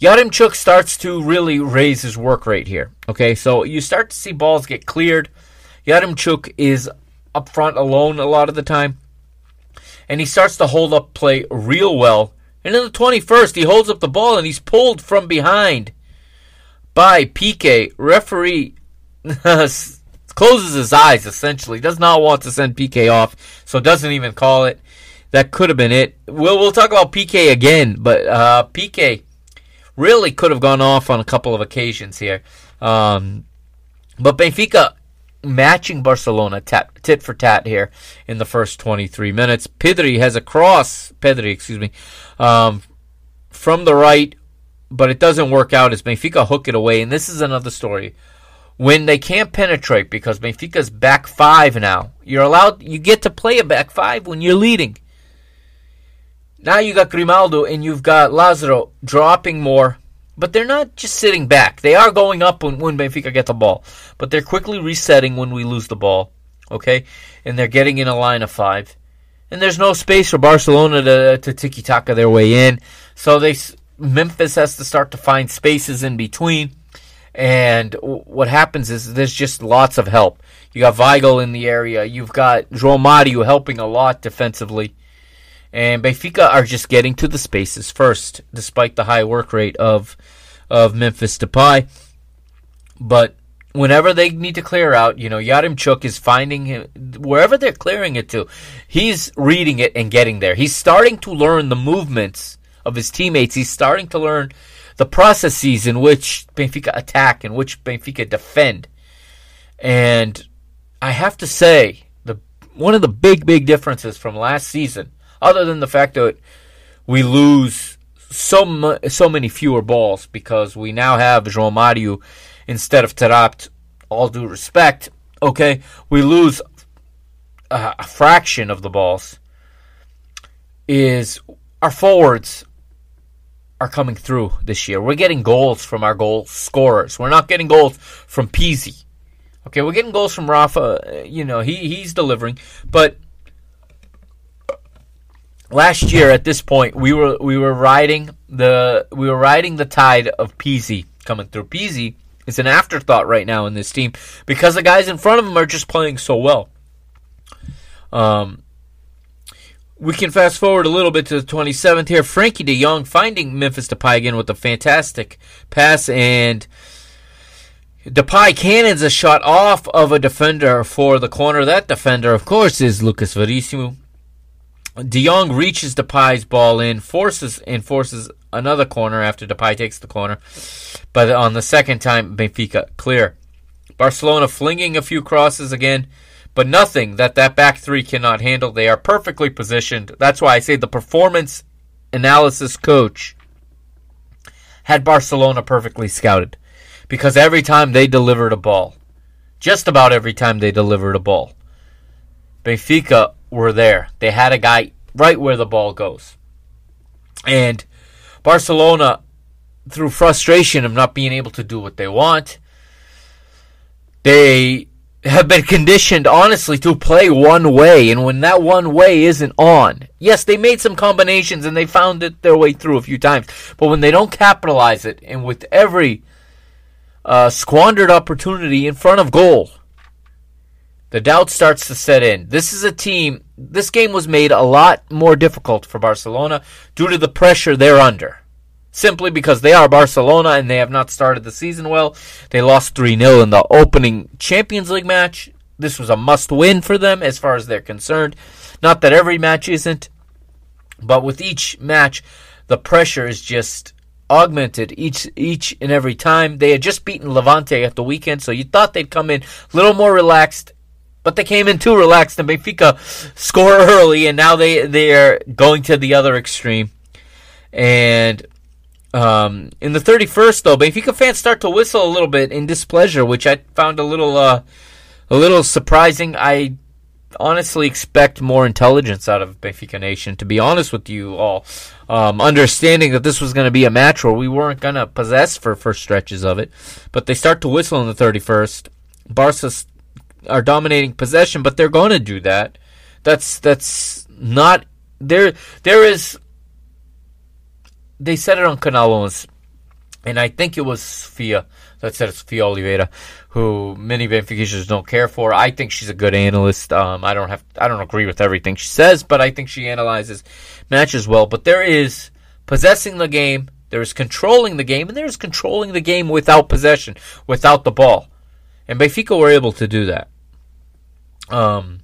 Yaremchuk starts to really raise his work rate here. Okay, so you start to see balls get cleared. Yaremchuk is up front alone a lot of the time. And he starts to hold up play real well and in the 21st, he holds up the ball and he's pulled from behind by PK. Referee closes his eyes, essentially. Does not want to send PK off, so doesn't even call it. That could have been it. We'll, we'll talk about PK again, but uh, Piqué really could have gone off on a couple of occasions here. Um, but Benfica matching Barcelona tat, tit for tat here in the first 23 minutes. Pedri has a cross, Pedri, excuse me, um, from the right, but it doesn't work out as Benfica hook it away. And this is another story. When they can't penetrate because Benfica's back five now, you're allowed, you get to play a back five when you're leading. Now you got Grimaldo and you've got Lazaro dropping more but they're not just sitting back. They are going up when, when Benfica get the ball, but they're quickly resetting when we lose the ball. Okay, and they're getting in a line of five, and there's no space for Barcelona to to tiki taka their way in. So they Memphis has to start to find spaces in between. And what happens is there's just lots of help. You got Weigl in the area. You've got João Mario helping a lot defensively. And Benfica are just getting to the spaces first, despite the high work rate of of Memphis Depay. But whenever they need to clear out, you know, Yaremchuk is finding him wherever they're clearing it to. He's reading it and getting there. He's starting to learn the movements of his teammates. He's starting to learn the processes in which Benfica attack and which Benfica defend. And I have to say, the one of the big, big differences from last season other than the fact that we lose so so many fewer balls because we now have João Mario instead of Taarabt. All due respect, okay, we lose a, a fraction of the balls. Is our forwards are coming through this year? We're getting goals from our goal scorers. We're not getting goals from Pizzi. Okay, we're getting goals from Rafa. Uh, you know, he he's delivering, but last year at this point we were we were riding the we were riding the tide of Pizzi coming through. Pizzi is an afterthought right now in this team because the guys in front of him are just playing so well. Um, we can fast forward a little bit to the 27th here. Frenkie De Jong finding Memphis Depay again with a fantastic pass and. Depay cannons a shot off of a defender for the corner. That defender, of course, is Lucas Verissimo. De Jong reaches Depay's ball in, forces and forces another corner after Depay takes the corner. But on the second time, Benfica clear. Barcelona flinging a few crosses again, but nothing that that back three cannot handle. They are perfectly positioned. That's why I say the performance analysis coach had Barcelona perfectly scouted because every time they delivered a ball, just about every time they delivered a ball, Benfica were there. They had a guy right where the ball goes. And Barcelona, through frustration of not being able to do what they want, they have been conditioned, honestly, to play one way. And when that one way isn't on, yes, they made some combinations and they found it their way through a few times. But when they don't capitalize it, and with every uh, squandered opportunity in front of goal, the doubt starts to set in. This is a team, this game was made a lot more difficult for Barcelona due to the pressure they're under. Simply because they are Barcelona and they have not started the season well. They lost 3 0 in the opening Champions League match. This was a must win for them as far as they're concerned. Not that every match isn't, but with each match, the pressure is just augmented each each and every time. They had just beaten Levante at the weekend, so you thought they'd come in a little more relaxed but they came in too relaxed, and Benfica score early, and now they they are going to the other extreme. And um, in the 31st, though, Benfica fans start to whistle a little bit in displeasure, which I found a little uh, a little surprising. I honestly expect more intelligence out of Benfica Nation. To be honest with you all, um, understanding that this was going to be a match where we weren't going to possess for first stretches of it, but they start to whistle in the 31st. Barca are dominating possession, but they're going to do that. That's that's not there. There is. They said it on Canal and I think it was Fia that said it's Fia Oliveira, who many Benfica don't care for. I think she's a good analyst. Um, I don't have I don't agree with everything she says, but I think she analyzes matches well. But there is possessing the game, there is controlling the game, and there is controlling the game without possession, without the ball. And Benfica were able to do that. Um,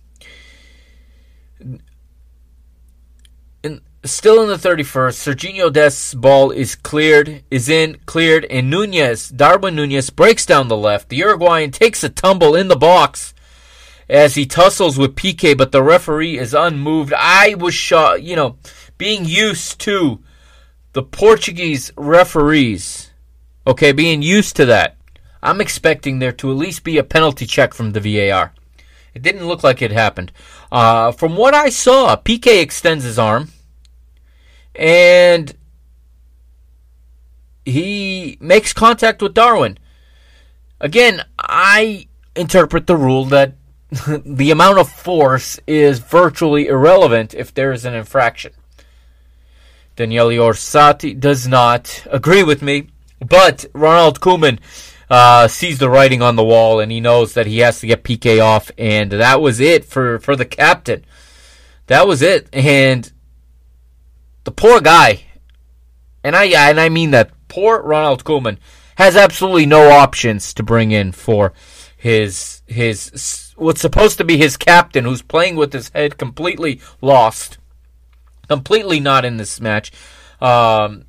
in, still in the 31st, Serginho Dest's ball is cleared, is in, cleared, and Nunez, Darwin Nunez, breaks down the left. The Uruguayan takes a tumble in the box as he tussles with Piqué, but the referee is unmoved. I was shocked, you know, being used to the Portuguese referees, okay, being used to that. I'm expecting there to at least be a penalty check from the VAR. It didn't look like it happened. Uh, from what I saw, PK extends his arm and he makes contact with Darwin. Again, I interpret the rule that the amount of force is virtually irrelevant if there is an infraction. Daniele Orsolini does not agree with me, but Ronald Koeman uh, sees the writing on the wall and he knows that he has to get PK off, and that was it for, for the captain. That was it, and the poor guy, and I and I mean that poor Ronald Koeman has absolutely no options to bring in for his his what's supposed to be his captain, who's playing with his head completely lost, completely not in this match. Um,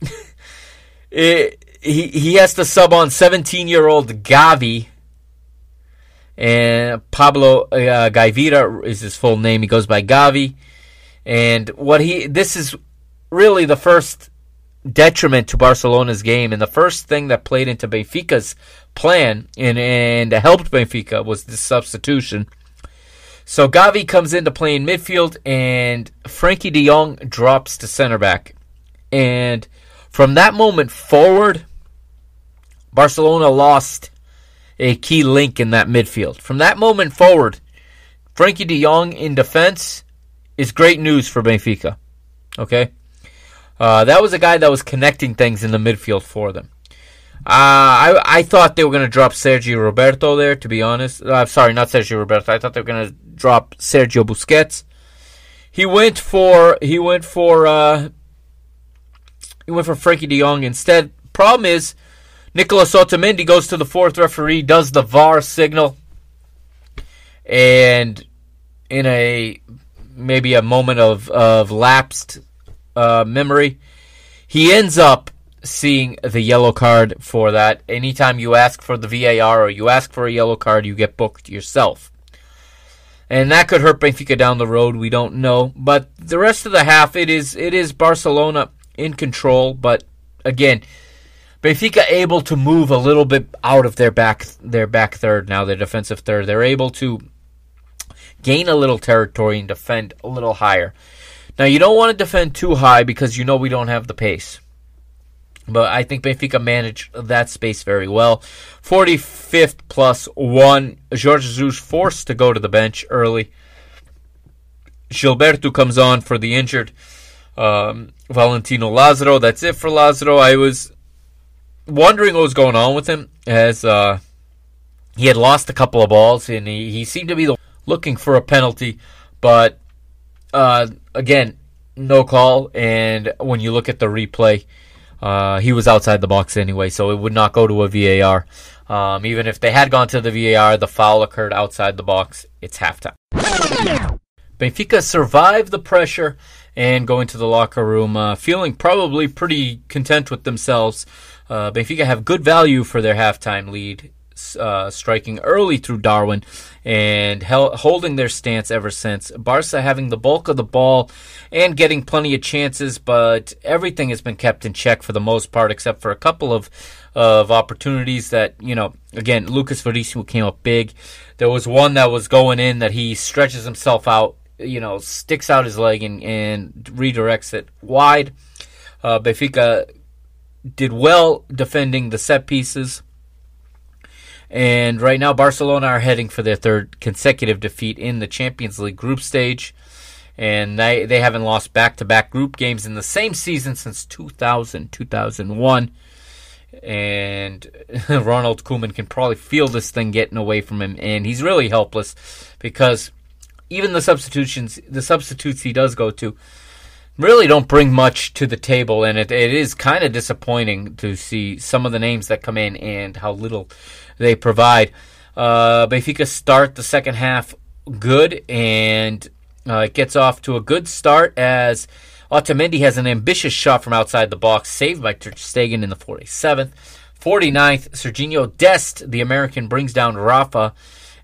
it, he he has to sub on 17 year old Gavi. And Pablo uh, Gavira is his full name. He goes by Gavi. And what he this is really the first detriment to Barcelona's game, and the first thing that played into Benfica's plan and and helped Benfica was this substitution. So Gavi comes in to play in midfield, and Frenkie De Jong drops to center back. And from that moment forward, Barcelona lost a key link in that midfield. From that moment forward, Frenkie de Jong in defense is great news for Benfica. Okay? Uh, that was a guy that was connecting things in the midfield for them. Uh, I I thought they were going to drop Sergio Roberto there, to be honest. I'm uh, sorry, not Sergio Roberto. I thought they were going to drop Sergio Busquets. He went for he went for uh, he went for Frenkie De Jong instead. Problem is, Nicolas Otamendi goes to the fourth referee, does the VAR signal, and in a maybe a moment of of lapsed uh, memory, he ends up seeing the yellow card for that. Anytime you ask for the VAR or you ask for a yellow card, you get booked yourself. And that could hurt Benfica down the road. We don't know, but the rest of the half, it is it is Barcelona in control. But again, Benfica able to move a little bit out of their back their back third now, their defensive third. They're able to gain a little territory and defend a little higher. Now you don't want to defend too high because you know we don't have the pace. But I think Benfica managed that space very well. 45th plus one. Jorge Jesus forced to go to the bench early. Gilberto comes on for the injured um, Valentino Lazaro. That's it for Lazaro. I was wondering what was going on with him as uh, he had lost a couple of balls and he, he seemed to be looking for a penalty. But uh, again, no call. And when you look at the replay, uh, he was outside the box anyway, so it would not go to a VAR. Um, even if they had gone to the VAR, the foul occurred outside the box. It's halftime. Benfica survived the pressure and go into the locker room uh, feeling probably pretty content with themselves. Uh, Benfica have good value for their halftime lead, uh, striking early through Darwin and hel- holding their stance ever since. Barca having the bulk of the ball and getting plenty of chances, but everything has been kept in check for the most part, except for a couple of of opportunities that you know. Again, Lucas Verissimo came up big. There was one that was going in that he stretches himself out, you know, sticks out his leg and, and redirects it wide. Uh, Benfica did well defending the set pieces. And right now, Barcelona are heading for their third consecutive defeat in the Champions League group stage. And they, they haven't lost back to back group games in the same season since 2000, 2001. And Ronald Koeman can probably feel this thing getting away from him. And he's really helpless because even the substitutions, the substitutes he does go to, really don't bring much to the table, and it, it is kind of disappointing to see some of the names that come in and how little they provide. Uh, Benfica start the second half good, and uh, it gets off to a good start as Otamendi has an ambitious shot from outside the box, saved by Ter Stegen in the 47th. 49th, Serginho Dest, the American, brings down Rafa,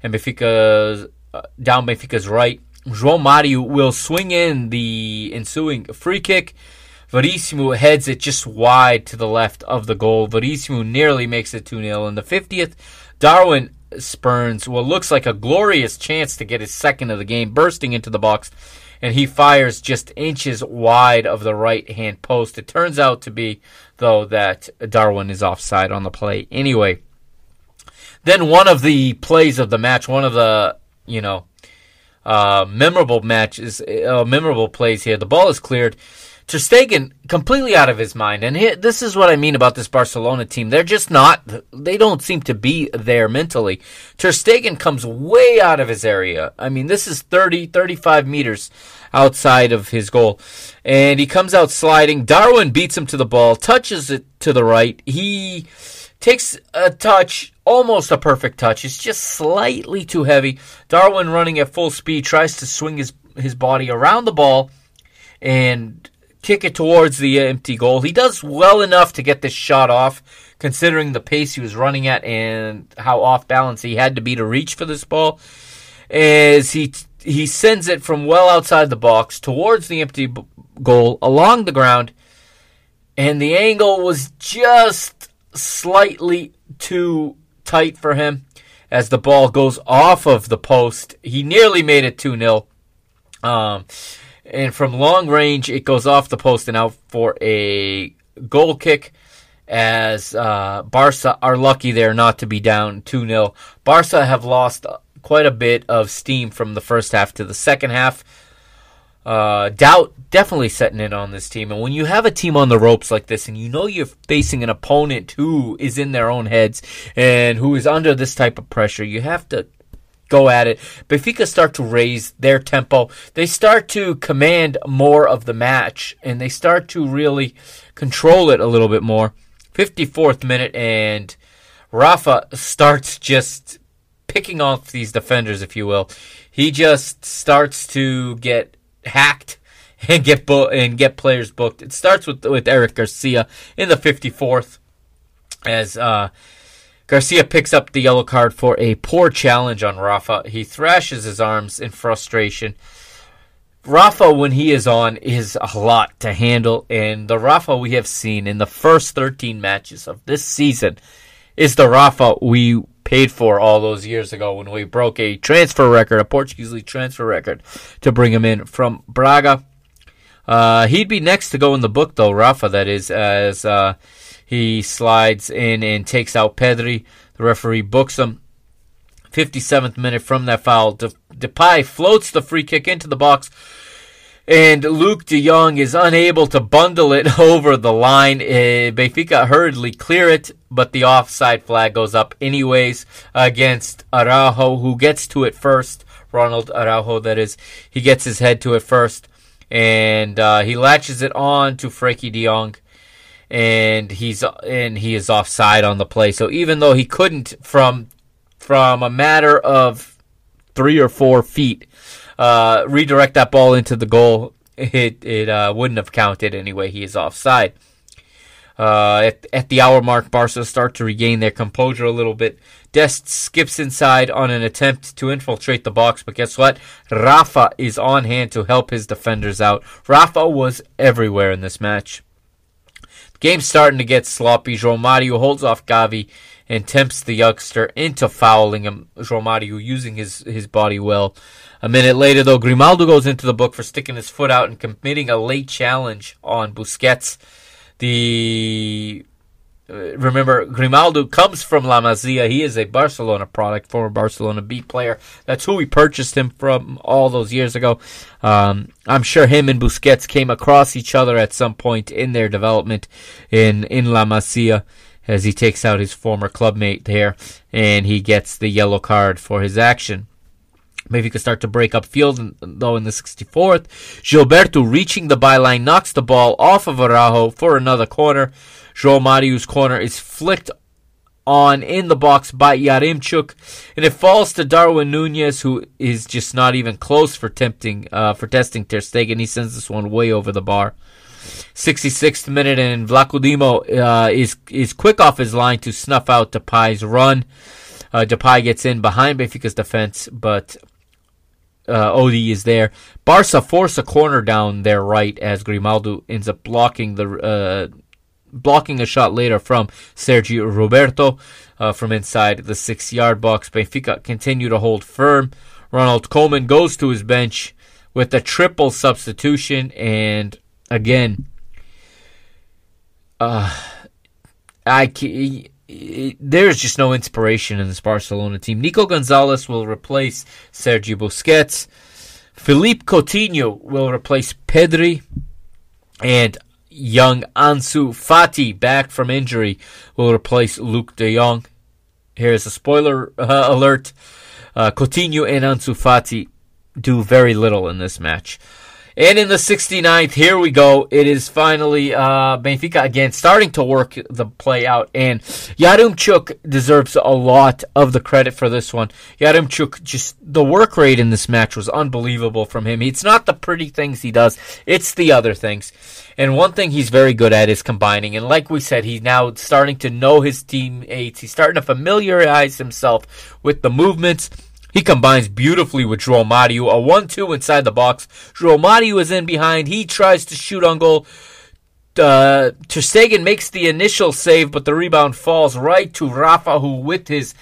and Benfica uh, down Benfica's right. João Mario will swing in the ensuing free kick. Verissimo heads it just wide to the left of the goal. Verissimo nearly makes it 2 0. In the 50th, Darwin spurns what looks like a glorious chance to get his second of the game, bursting into the box, and he fires just inches wide of the right hand post. It turns out to be, though, that Darwin is offside on the play anyway. Then one of the plays of the match, one of the, you know, uh, memorable matches, uh, memorable plays here. The ball is cleared. Ter Stegen completely out of his mind, and here, this is what I mean about this Barcelona team. They're just not. They don't seem to be there mentally. Ter Stegen comes way out of his area. I mean, this is 30, 35 meters outside of his goal, and he comes out sliding. Darwin beats him to the ball, touches it to the right. He takes a touch almost a perfect touch. It's just slightly too heavy. Darwin running at full speed tries to swing his his body around the ball and kick it towards the empty goal. He does well enough to get this shot off, considering the pace he was running at and how off balance he had to be to reach for this ball. As he he sends it from well outside the box towards the empty b- goal along the ground, and the angle was just slightly too tight for him as the ball goes off of the post. He nearly made it 2 0. Um, and from long range, it goes off the post and out for a goal kick. As uh, Barca are lucky there not to be down 2 0. Barca have lost quite a bit of steam from the first half to the second half. Uh, doubt definitely setting in on this team. And when you have a team on the ropes like this and you know you're facing an opponent who is in their own heads and who is under this type of pressure, you have to go at it. Benfica start to raise their tempo. They start to command more of the match and they start to really control it a little bit more. 54th minute and Rafa starts just picking off these defenders, if you will. He just starts to get hacked and get bo- and get players booked. It starts with with Eric Garcia in the 54th as uh, Garcia picks up the yellow card for a poor challenge on Rafa. He thrashes his arms in frustration. Rafa, when he is on, is a lot to handle, and the Rafa we have seen in the first 13 matches of this season is the Rafa we paid for all those years ago when we broke a transfer record, a Portuguese league transfer record, to bring him in from Braga. Uh, he'd be next to go in the book, though, Rafa, that is, as uh, he slides in and takes out Pedri. The referee books him. 57th minute from that foul. De- Depay floats the free kick into the box, and Luuk de Jong is unable to bundle it over the line. Uh, hurriedly clear it, but the offside flag goes up anyways against Araujo, who gets to it first. Ronald Araujo, that is. He gets his head to it first, and uh, he latches it on to Frenkie de Jong and he's and he is offside on the play. So even though he couldn't from from a matter of three or four feet uh, redirect that ball into the goal, it it uh, wouldn't have counted anyway. He is offside. Uh, at, at the hour mark, Barca start to regain their composure a little bit. Dest skips inside on an attempt to infiltrate the box, but guess what? Rafa is on hand to help his defenders out. Rafa was everywhere in this match. Game's starting to get sloppy. João Mario holds off Gavi and tempts the youngster into fouling him. João Mario using his, his body well. A minute later, though, Grimaldo goes into the book for sticking his foot out and committing a late challenge on Busquets. The remember Grimaldo comes from La Masia. He is a Barcelona product, former Barcelona B player. That's who we purchased him from all those years ago. Um, I'm sure him and Busquets came across each other at some point in their development in in La Masia as he takes out his former clubmate there and he gets the yellow card for his action. Maybe he could start to break up field, though, in the 64th. Gilberto reaching the byline knocks the ball off of Araujo for another corner. João Mario's corner is flicked on in the box by Yaremchuk, and it falls to Darwin Nunez, who is just not even close for tempting uh, for testing Ter Stegen. He sends this one way over the bar. 66th minute, and Vlachodimo uh, is is quick off his line to snuff out Depay's run. Uh, Depay gets in behind Benfica's defense, but uh, Odi is there. Barca force a corner down their right as Grimaldo ends up blocking the uh, blocking a shot later from Sergio Roberto uh, from inside the six yard box. Benfica continue to hold firm. Ronald Koeman goes to his bench with a triple substitution, and again, uh, I there's just no inspiration in this Barcelona team. Nico Gonzalez will replace Sergio Busquets. Philippe Coutinho will replace Pedri. And young Ansu Fati, back from injury, will replace Luuk de Jong. Here's a spoiler uh, alert. Uh, Coutinho and Ansu Fati do very little in this match. And in the 69th, here we go. It is finally uh, Benfica again starting to work the play out. And Yaremchuk deserves a lot of the credit for this one. Yaremchuk, just the work rate in this match was unbelievable from him. It's not the pretty things he does, it's the other things. And one thing he's very good at is combining. And like we said, he's now starting to know his teammates. He's starting to familiarize himself with the movements he combines beautifully with João Mario. A 1-2 inside the box. João Mario is in behind. He tries to shoot on goal. Uh, makes the initial save, but the rebound falls right to Rafa, who with his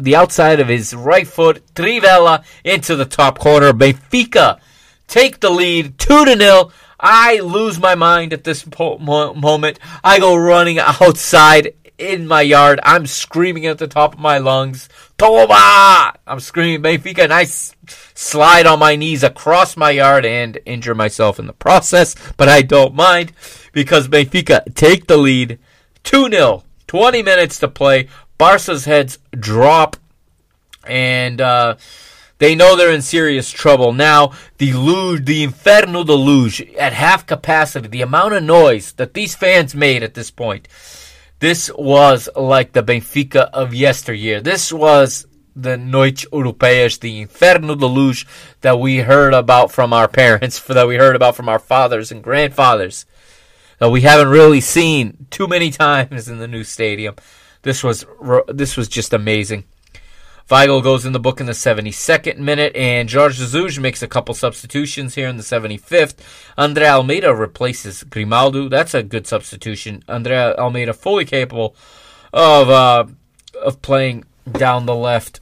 the outside of his right foot, Trivela into the top corner. Benfica take the lead, two to nil. I lose my mind at this po- moment. I go running outside in my yard. I'm screaming at the top of my lungs, Toma! I'm screaming Benfica and I s- slide on my knees across my yard and injure myself in the process, but I don't mind because Benfica take the lead 2 0. 20 minutes to play. Barca's heads drop and uh, they know they're in serious trouble. Now, the luge, the Inferno de Luz at half capacity, the amount of noise that these fans made at this point this was like the Benfica of yesteryear. This was the Noite Europeias, the Inferno de Luz that we heard about from our parents, that we heard about from our fathers and grandfathers, that we haven't really seen too many times in the new stadium. This was this was just amazing. Weigl goes in the book in the 72nd minute, and Jorge Jesus makes a couple substitutions here in the 75th. Andre Almeida replaces Grimaldo. That's a good substitution. Andre Almeida fully capable of uh, of playing down the left,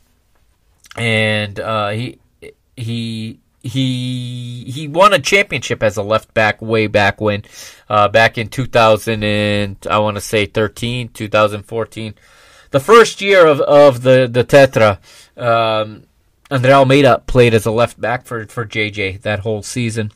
and uh, he he he he won a championship as a left back way back when, uh, back in 2000 and I want to say 13, 2014, the first year of, of the the Tetra. Um, Andre Almeida played as a left back for for JJ that whole season.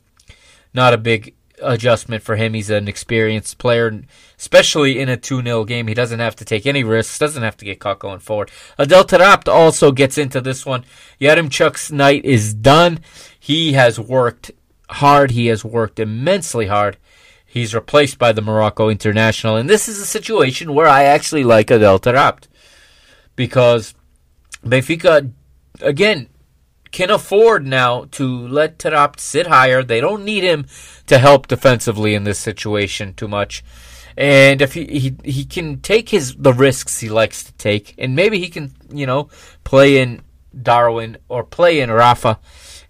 Not a big adjustment for him. He's an experienced player, especially in a 2 0 game. He doesn't have to take any risks, doesn't have to get caught going forward. Adel Taarabt also gets into this one. Yaremchuk's night is done. He has worked hard, he has worked immensely hard. He's replaced by the Morocco international, and this is a situation where I actually like Adel Taarabt because Benfica, again, can afford now to let Taarabt sit higher. They don't need him to help defensively in this situation too much. And if he, he he can take his the risks he likes to take, and maybe he can you know play in Darwin or play in Rafa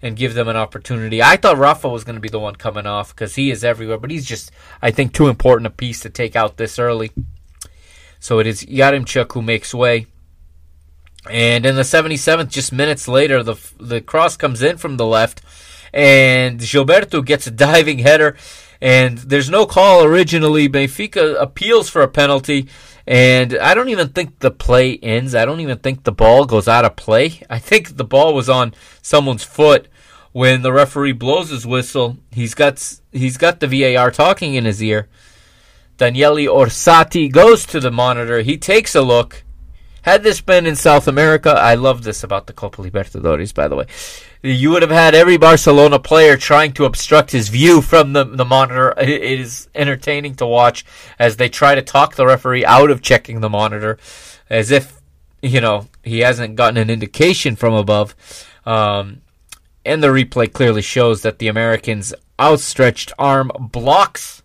and give them an opportunity. I thought Rafa was going to be the one coming off because he is everywhere, but he's just I think too important a piece to take out this early. So it is Yaremchuk who makes way. And in the 77th, just minutes later, the the cross comes in from the left, and Gilberto gets a diving header, and there's no call originally. Benfica appeals for a penalty, and I don't even think the play ends. I don't even think the ball goes out of play. I think the ball was on someone's foot when the referee blows his whistle. He's got he's got the VAR talking in his ear. Daniele Orsato goes to the monitor. He takes a look had this been in South America, I love this about the Copa Libertadores, by the way. You would have had every Barcelona player trying to obstruct his view from the, the monitor. It is entertaining to watch as they try to talk the referee out of checking the monitor, as if, you know, he hasn't gotten an indication from above. Um, and the replay clearly shows that the Americans' outstretched arm blocks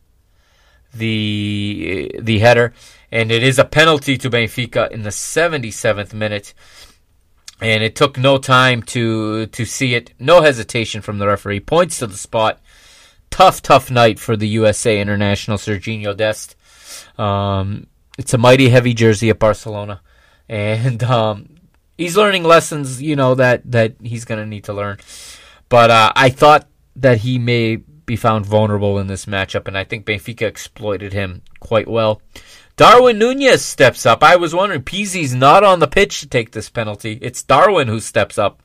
the the header and it is a penalty to Benfica in the 77th minute. And it took no time to to see it. No hesitation from the referee. Points to the spot. Tough, tough night for the USA international Serginho Dest. Um, it's a mighty heavy jersey at Barcelona, and um, he's learning lessons. You know that that he's going to need to learn. But uh, I thought that he may be found vulnerable in this matchup, and I think Benfica exploited him quite well. Darwin Nunez steps up. I was wondering, Pizzi's not on the pitch to take this penalty. It's Darwin who steps up.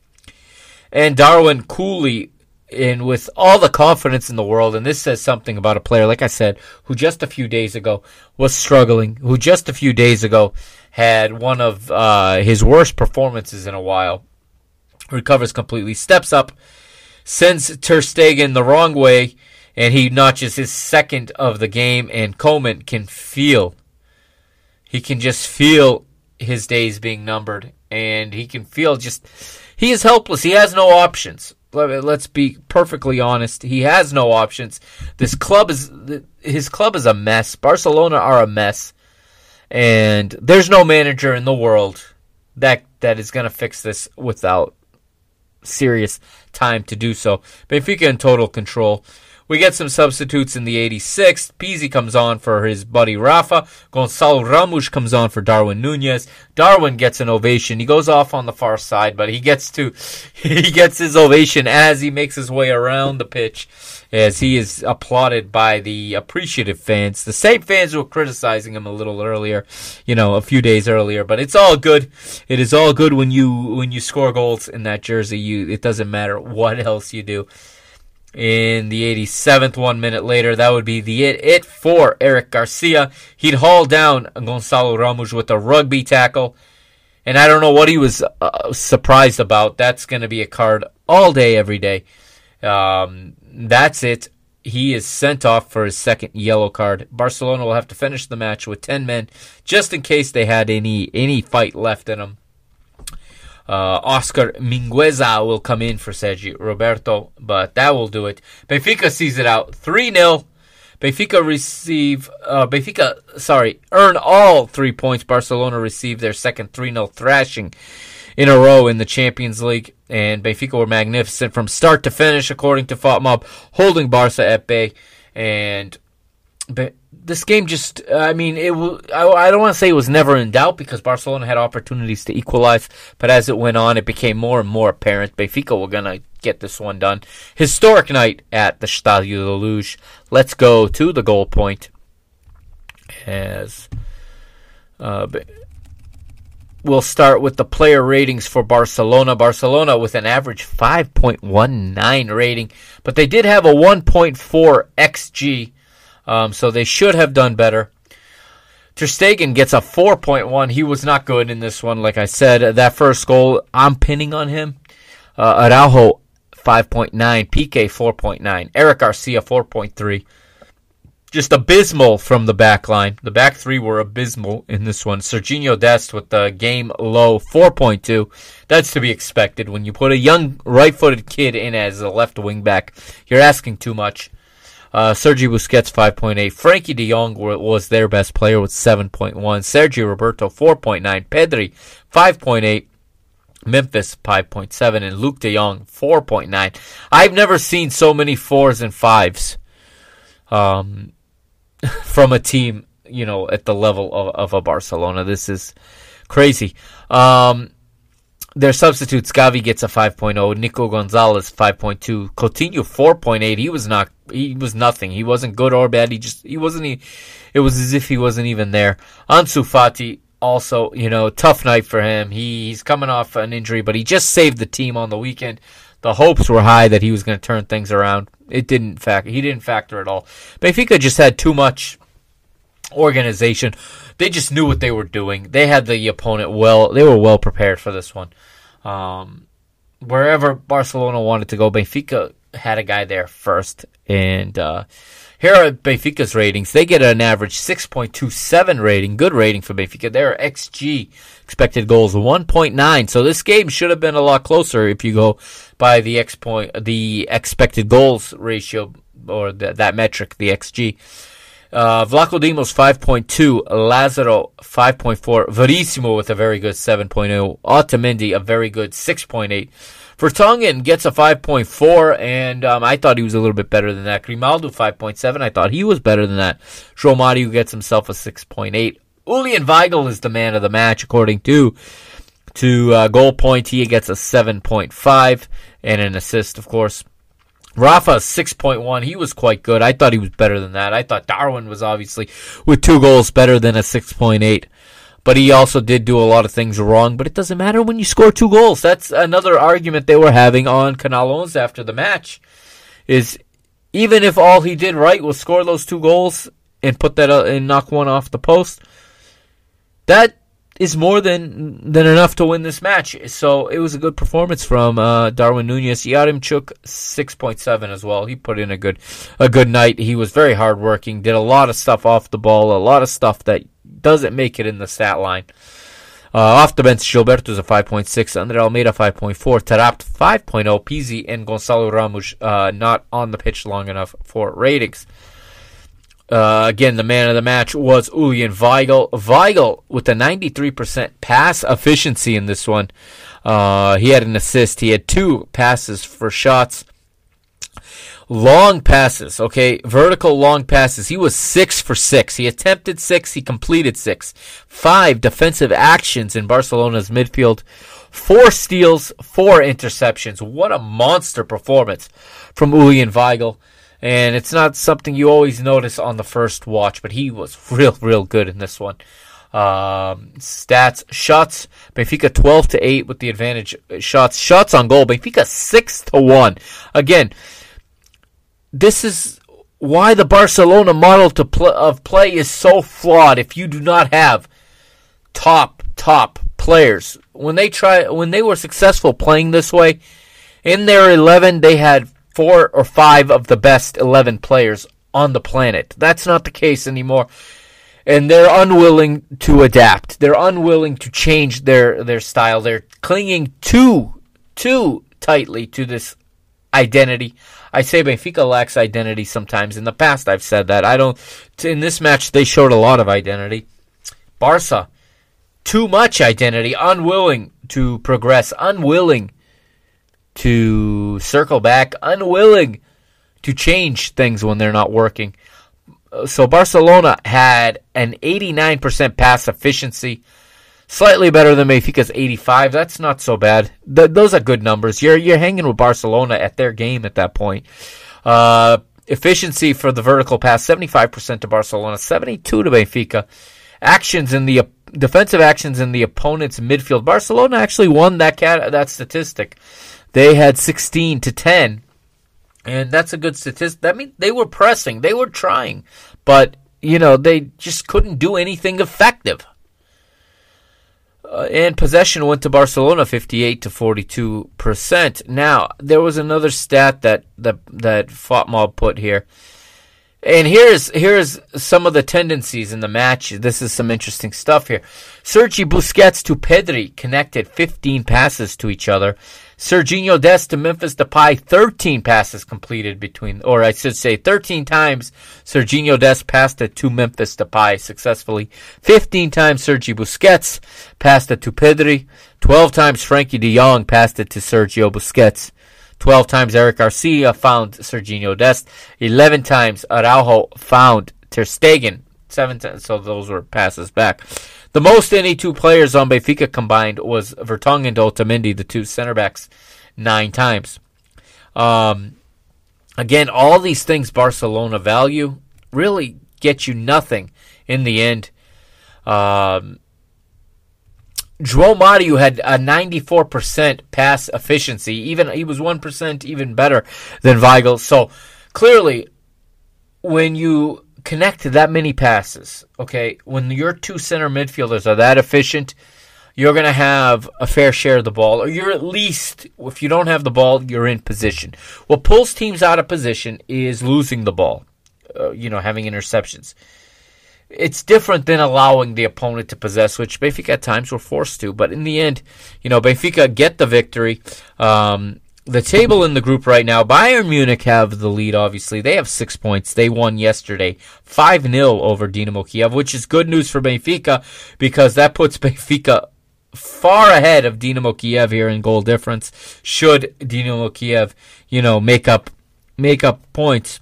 And Darwin coolly and with all the confidence in the world, and this says something about a player, like I said, who just a few days ago was struggling, who just a few days ago had one of uh, his worst performances in a while, recovers completely, steps up, sends Ter Stegen the wrong way, and he notches his second of the game, and Koeman can feel he can just feel his days being numbered, and he can feel just he is helpless. He has no options. Let's be perfectly honest. He has no options. This club is his club is a mess. Barcelona are a mess, and there's no manager in the world that that is going to fix this without serious time to do so. Benfica in total control. We get some substitutes in the 86th. Pizzi comes on for his buddy Rafa. Gonzalo Ramos comes on for Darwin Nunez. Darwin gets an ovation. He goes off on the far side, but he gets to he gets his ovation as he makes his way around the pitch as he is applauded by the appreciative fans, the same fans who were criticizing him a little earlier, you know, a few days earlier. But it's all good. It is all good when you when you score goals in that jersey. You it doesn't matter what else you do in the 87th, one minute later. That would be the it, it for Eric Garcia. He'd haul down Gonzalo Ramos with a rugby tackle. And I don't know what he was uh, surprised about. That's going to be a card all day, every day. Um, that's it. He is sent off for his second yellow card. Barcelona will have to finish the match with 10 men just in case they had any any fight left in them. Uh, Oscar Mingueza will come in for Sergi Roberto, but that will do it. Benfica sees it out 3 0. Benfica receive, uh, Benfica, sorry, earn all three points. Barcelona receive their second 3 0 thrashing in a row in the Champions League, and Benfica were magnificent from start to finish, according to FotMob, holding Barca at bay. And but this game just, I mean, it. I, I don't want to say it was never in doubt because Barcelona had opportunities to equalize, but as it went on, it became more and more apparent Benfica were gonna get this one done. Historic night at the Stadio de Luz. Let's go to the goal point as. Uh, we'll start with the player ratings for Barcelona. Barcelona with an average 5.19 rating, but they did have a 1.4 xG, um, so they should have done better. Ter Stegen gets a 4.1. He was not good in this one, like I said. That first goal, I'm pinning on him. Uh, Araujo, 5.9. PK, 4.9. Eric Garcia, 4.3 just abysmal from the back line. The back three were abysmal in this one. Serginho Dest with the game low 4.2. That's to be expected when you put a young right-footed kid in as a left wing back. You're asking too much. Uh, Sergi Busquets 5.8. Frenkie De Jong was their best player with 7.1. Sergio Roberto 4.9. Pedri 5.8. Memphis 5.7 and Luuk De Jong 4.9. I've never seen so many fours and fives. Um, from a team, you know, at the level of, of a Barcelona. This is crazy. Um, their substitutes, Gavi gets a 5.0, Nico Gonzalez 5.2, Coutinho 4.8. He was not, he was nothing. He wasn't good or bad. He just, he wasn't. he, it was as if he wasn't even there. Ansu Fati also, you know, tough night for him. He, he's coming off an injury, but he just saved the team on the weekend. The hopes were high that he was going to turn things around. It didn't factor. He didn't factor at all. Benfica just had too much organization. They just knew what they were doing. They had the opponent well. They were well prepared for this one. Um, wherever Barcelona wanted to go, Benfica had a guy there first. And uh, here are Benfica's ratings. They get an average 6.27 rating. Good rating for Benfica. Their XG expected goals 1.9. So this game should have been a lot closer if you go by the X point, the expected goals ratio or the, that metric, the XG. Uh, Vlachodimos 5.2, Lazaro 5.4, Verissimo with a very good 7.0, Otamendi a very good 6.8. Vertonghen gets a 5.4, and um, I thought he was a little bit better than that. Grimaldo 5.7, I thought he was better than that. João Mario gets himself a 6.8. Julian Weigl is the man of the match, according to to uh, goal point. He gets a 7.5 and an assist, of course. Rafa 6.1. He was quite good. I thought he was better than that. I thought Darwin was obviously with two goals better than a 6.8. But he also did do a lot of things wrong. But it doesn't matter when you score two goals. That's another argument they were having on Canelons after the match. Is even if all he did right was score those two goals and put that uh, and knock one off the post, that is more than than enough to win this match. So it was a good performance from uh, Darwin Nunez. Yaremchuk six point seven as well. He put in a good a good night. He was very hardworking. Did a lot of stuff off the ball. A lot of stuff that doesn't make it in the stat line. Uh, off the bench, Gilberto is a 5.6, Andre Almeida 5.4, Taarabt 5.0, Pizzi and Gonzalo Ramos uh, not on the pitch long enough for ratings. Uh, again, the man of the match was Julian Weigl. Weigl with a 93% pass efficiency in this one. Uh, he had an assist. He had two passes for shots. Long passes, okay, vertical long passes. He was six for six. He attempted six. He completed six. Five defensive actions in Barcelona's midfield. Four steals, four interceptions. What a monster performance from Julian Weigl and it's not something you always notice on the first watch, but he was real, real good in this one. Um, stats, shots, Benfica 12 to 8 with the advantage. Shots, shots on goal, Benfica 6 to 1. Again, this is why the Barcelona model pl- of play is so flawed if you do not have top, top players. When they try, when they were successful playing this way, in their 11, they had four or five of the best 11 players on the planet. That's not the case anymore. And they're unwilling to adapt. They're unwilling to change their, their style. They're clinging too, too tightly to this identity. I say Benfica lacks identity sometimes. In the past, I've said that. I don't. In this match, they showed a lot of identity. Barca, too much identity, unwilling to progress, unwilling to circle back, unwilling to change things when they're not working. So Barcelona had an 89% pass efficiency, slightly better than Benfica's 85. That's not so bad. Th- those are good numbers. You're you're hanging with Barcelona at their game at that point. Uh, efficiency for the vertical pass 75% to Barcelona, 72 to Benfica. Actions in the defensive actions in the opponent's midfield. Barcelona actually won that cat that statistic. They had 16 to 10. And that's a good statistic. That means they were pressing, they were trying, but you know, they just couldn't do anything effective. Uh, and possession went to Barcelona 58 to 42 percent. Now there was another stat that that that FotMob put here, and here's here's some of the tendencies in the match. This is some interesting stuff here. Sergi Busquets to Pedri connected 15 passes to each other. Serginho Dest to Memphis Depay, 13 passes completed between, or I should say 13 times Serginho Dest passed it to Memphis Depay successfully. 15 times Sergi Busquets passed it to Pedri. 12 times Frenkie de Jong passed it to Sergio Busquets. 12 times Eric Garcia found Serginho Dest. 11 times Araujo found Ter Stegen. Seven times, so those were passes back. The most any two players on Benfica combined was Vertonghen and Otamendi, the two center backs, nine times. Um, again, all these things Barcelona value really get you nothing in the end. Um, João Mario had a 94% pass efficiency. Even he was 1% even better than Weigl. So clearly, when you connect that many passes, okay, when your two center midfielders are that efficient, you're going to have a fair share of the ball, or you're at least, if you don't have the ball, you're in position. What pulls teams out of position is losing the ball, uh, you know, having interceptions it's different than allowing the opponent to possess, which Benfica at times were forced to. But in the end, you know, Benfica get the victory. Um, the table in the group right now, Bayern Munich have the lead, obviously. They have six points. They won yesterday 5 0 over Dinamo Kiev, which is good news for Benfica because that puts Benfica far ahead of Dinamo Kiev here in goal difference. Should Dinamo Kiev, you know, make up make up points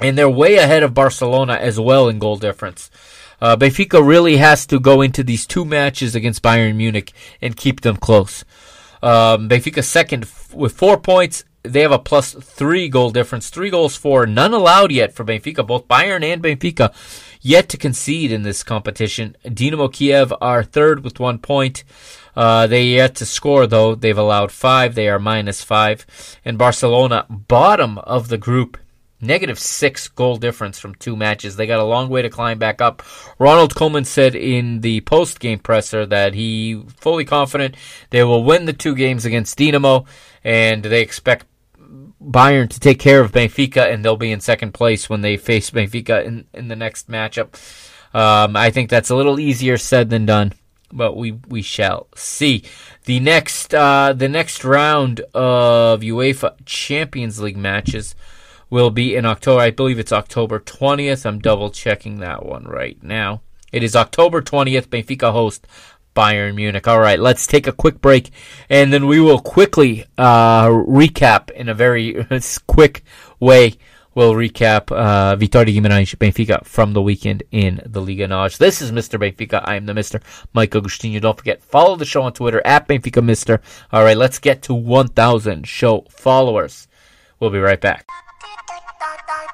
and they're way ahead of Barcelona as well in goal difference. Uh, Benfica really has to go into these two matches against Bayern Munich and keep them close. Um, Benfica second f- with four points. They have a plus three goal difference, three goals for, none allowed yet for Benfica. Both Bayern and Benfica yet to concede in this competition. Dinamo Kiev are third with one point. Uh, they yet to score though. They've allowed five. They are minus five. And Barcelona, bottom of the group, negative six goal difference from two matches. They got a long way to climb back up. Ronald Koeman said in the post game presser that he fully confident they will win the two games against Dinamo, and they expect Bayern to take care of Benfica, and they'll be in second place when they face Benfica in, in the next matchup. Um, I think that's a little easier said than done, but we we shall see. The next uh, the next round of UEFA Champions League matches will be in October. I believe it's October 20th. I'm double checking that one right now. It is October 20th. Benfica host Bayern Munich. All right, let's take a quick break, and then we will quickly uh, recap in a very quick way. We'll recap uh, Vitória Guimarães Benfica from the weekend in the Liga NOS. This is Mr. Benfica. I am the Mr. Mike Agostinho. Don't forget, follow the show on Twitter at Benfica Mister. All right, let's get to 1,000 show followers. We'll be right back bye.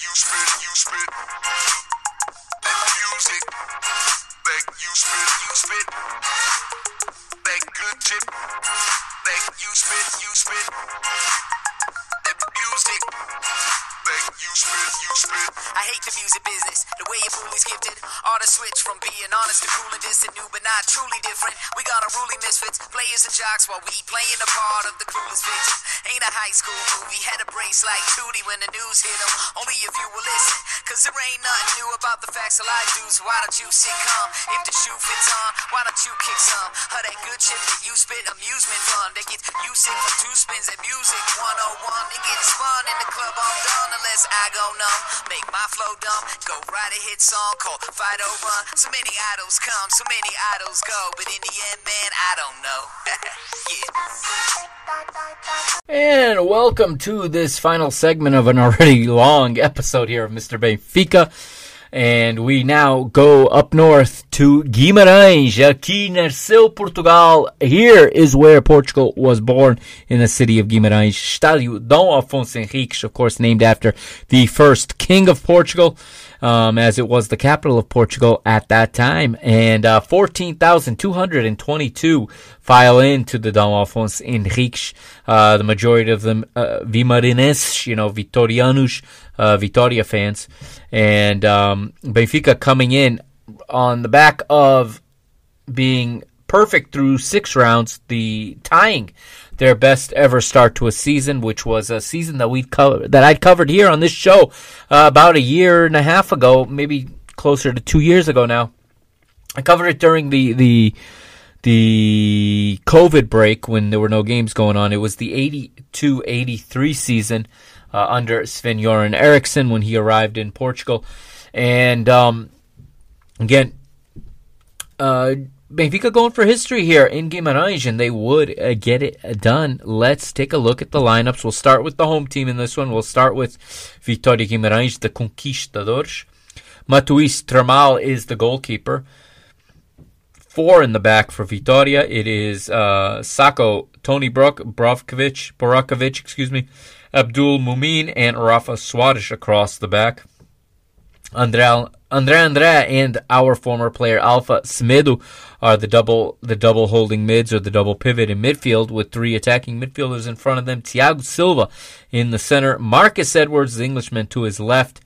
you spit. You spit. The music Back you spit you spit that you spit you spit. I hate the music business, the way your bully's gifted. Artists switch from being honest to cool and distant, new but not truly different. We got unruly misfits, players and jocks while we playing the part of the coolest victim. Ain't a high school movie, had a brace like Tootie when the news hit hit 'em. Only if you will listen, cause there ain't nothing new about the facts of life, dudes. Why don't you sit calm? If the shoe fits on, why don't you kick some? Of that good shit that you spit, amusement fun. They gets you sick from two spins at music 101. It gets fun in the club, I'm done unless I go numb. Make my flow dumb, go write a hit song called Fight Run. So many idols come, so many idols go, but in the end, man, I don't know. yeah. And welcome to this final segment of an already long episode here of Mr. Benfica. And we now go up north to Guimarães. Aqui nasceu Portugal. Here is where Portugal was born in the city of Guimarães. Estádio Dom Afonso Henriques, of course, named after the first king of Portugal, um, as it was the capital of Portugal at that time. And uh, 14,222 file into the Dom Afonso Henriques. Uh, the majority of them uh, Vimarinenses, you know, Vitorianos, uh, Vitoria fans. And um, Benfica coming in on the back of being perfect through six rounds, the tying their best ever start to a season, which was a season that we covered that I'd covered here on this show uh, about a year and a half ago, maybe closer to two years ago now. I covered it during the the the COVID break when there were no games going on. It was the 82-83 season uh, under Sven Göran Eriksson when he arrived in Portugal, and um, again, uh, Benfica going for history here in Guimarães, and they would uh, get it done. Let's take a look at the lineups. We'll start with the home team in this one. We'll start with Vitória Guimarães, the Conquistadores. Matouš Trmal is the goalkeeper. Four in the back for Vitória. It is uh, Sacko, Tony Brook, Brovkovic, Borakovic, excuse me, Abdul Mumin, and Rafa Suarez across the back. Andre Andre and our former player Alfa Semedo are the double the double holding mids or the double pivot in midfield with three attacking midfielders in front of them. Thiago Silva in the center, Marcus Edwards, the Englishman, to his left,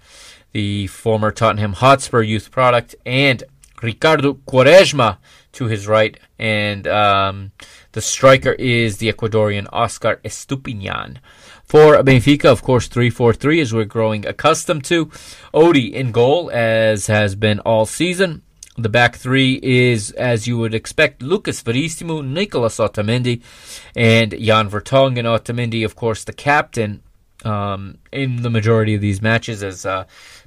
the former Tottenham Hotspur youth product, and Ricardo Quaresma to his right, and um, the striker is the Ecuadorian Oscar Estupiñán. For Benfica, of course, 3 4 3 as we're growing accustomed to. Odie in goal, as has been all season. The back three is, as you would expect, Lucas Verissimo, Nicolas Otamendi, and Jan Vertonghen. Otamendi, of course, the captain um, in the majority of these matches, as uh,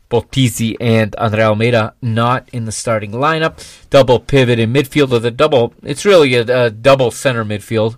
both Pizzi and Andre Almeida not in the starting lineup. Double pivot in midfield, or the double, it's really a, a double center midfield.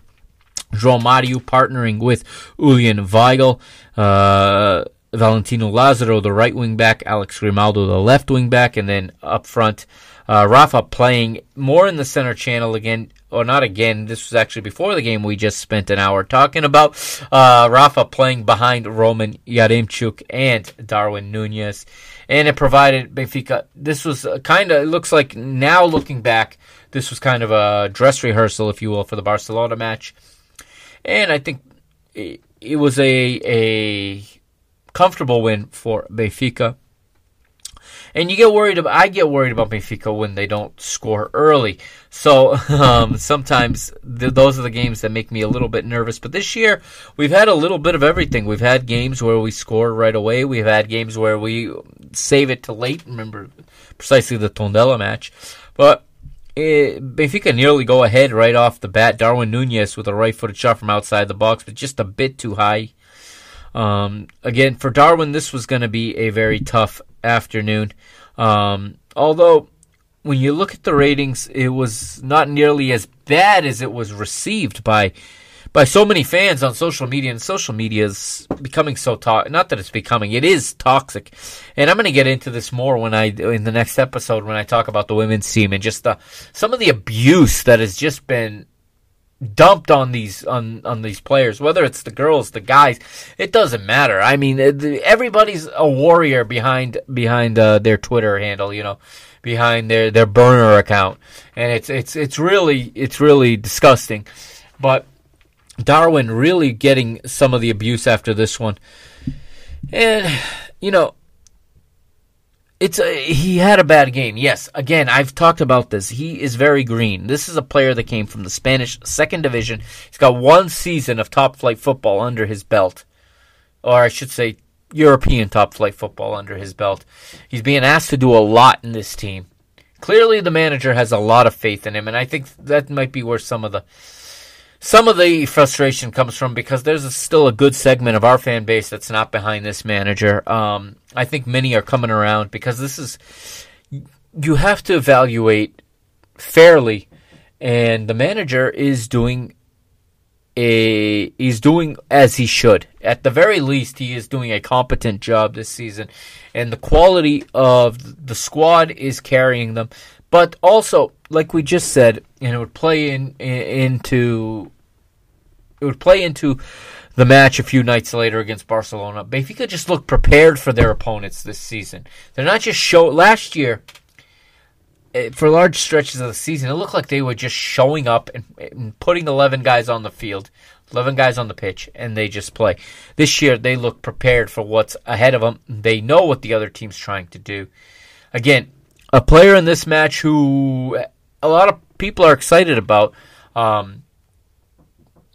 João Mario partnering with Julian Weigl. Uh, Valentino Lazaro, the right wing back, Alex Grimaldo, the left wing back, and then up front, uh, Rafa playing more in the center channel again, or not again. This was actually before the game we just spent an hour talking about. Uh, Rafa playing behind Roman Yaremchuk and Darwin Nunez, and it provided Benfica. This was kind of. It looks like now looking back, this was kind of a dress rehearsal, if you will, for the Barcelona match, and I think it, it was a a comfortable win for Benfica. And you get worried about. I get worried about Benfica when they don't score early. So um, sometimes th- those are the games that make me a little bit nervous. But this year we've had a little bit of everything. We've had games where we score right away. We've had games where we save it to late. Remember precisely the Tondela match, but. It, Benfica nearly go ahead right off the bat. Darwin Nunez with a right-footed shot from outside the box, but just a bit too high. Um, again, for Darwin, this was going to be a very tough afternoon. Um, although, when you look at the ratings, it was not nearly as bad as it was received by by so many fans on social media. And social media is becoming so toxic. Not that it's becoming; it is toxic. And I'm going to get into this more when I in the next episode when I talk about the women's team and just the some of the abuse that has just been dumped on these on on these players whether it's the girls the guys it doesn't matter i mean everybody's a warrior behind behind uh, their twitter handle you know behind their their burner account and it's it's it's really it's really disgusting but darwin really getting some of the abuse after this one And you know, it's a, he had a bad game. Yes, again, I've talked about this. He is very green. This is a player that came from the Spanish second division. He's got one season of top flight football under his belt, or I should say, European top flight football under his belt. He's being asked to do a lot in this team. Clearly, the manager has a lot of faith in him, and I think that might be where some of the some of the frustration comes from because there's a, still a good segment of our fan base that's not behind this manager. Um, I think many are coming around because this is you have to evaluate fairly, and the manager is doing a he's doing as he should. At the very least, he is doing a competent job this season, and the quality of the squad is carrying them. But also, like we just said, and it would play in, in into it would play into the match a few nights later against Barcelona. Benfica just looked prepared for their opponents this season. They're not just show last year eh, for large stretches of the season. It looked like they were just showing up and, and putting eleven guys on the field, eleven guys on the pitch, and they just play. This year they look prepared for what's ahead of them. They know what the other team's trying to do. Again, a player in this match who a lot of people are excited about. Um,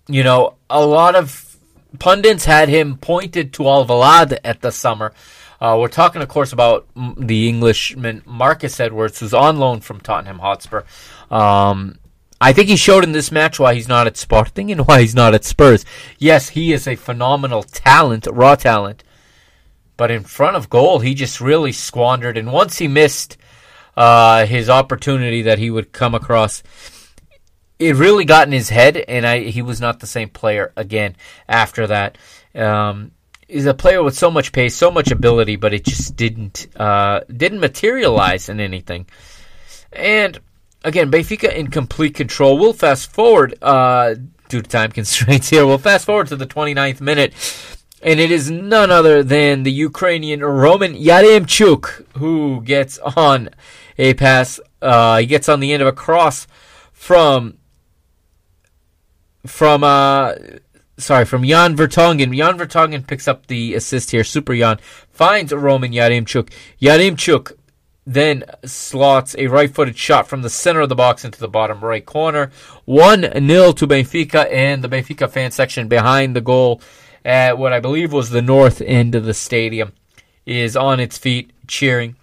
you know, a lot of pundits had him pointed to Alvalade at the summer. Uh, we're talking, of course, about the Englishman Marcus Edwards, who's on loan from Tottenham Hotspur. Um, I think he showed in this match why he's not at Sporting and why he's not at Spurs. Yes, he is a phenomenal talent, raw talent, but in front of goal, he just really squandered. And once he missed uh, his opportunity that he would come across it really got in his head, and I he was not the same player again after that. Um, he's a player with so much pace, so much ability, but it just didn't uh, didn't materialize in anything. And again, Benfica in complete control. We'll fast forward uh, due to time constraints here. We'll fast forward to the 29th minute. And it is none other than the Ukrainian Roman Yaremchuk who gets on a pass. Uh, he gets on the end of a cross from from uh sorry, from Jan Vertonghen. Jan Vertonghen picks up the assist here. Super Jan finds Roman Yaremchuk. Yaremchuk then slots a right-footed shot from the center of the box into the bottom right corner. 1-0 to Benfica and the Benfica fan section behind the goal at what I believe was the north end of the stadium is on its feet cheering.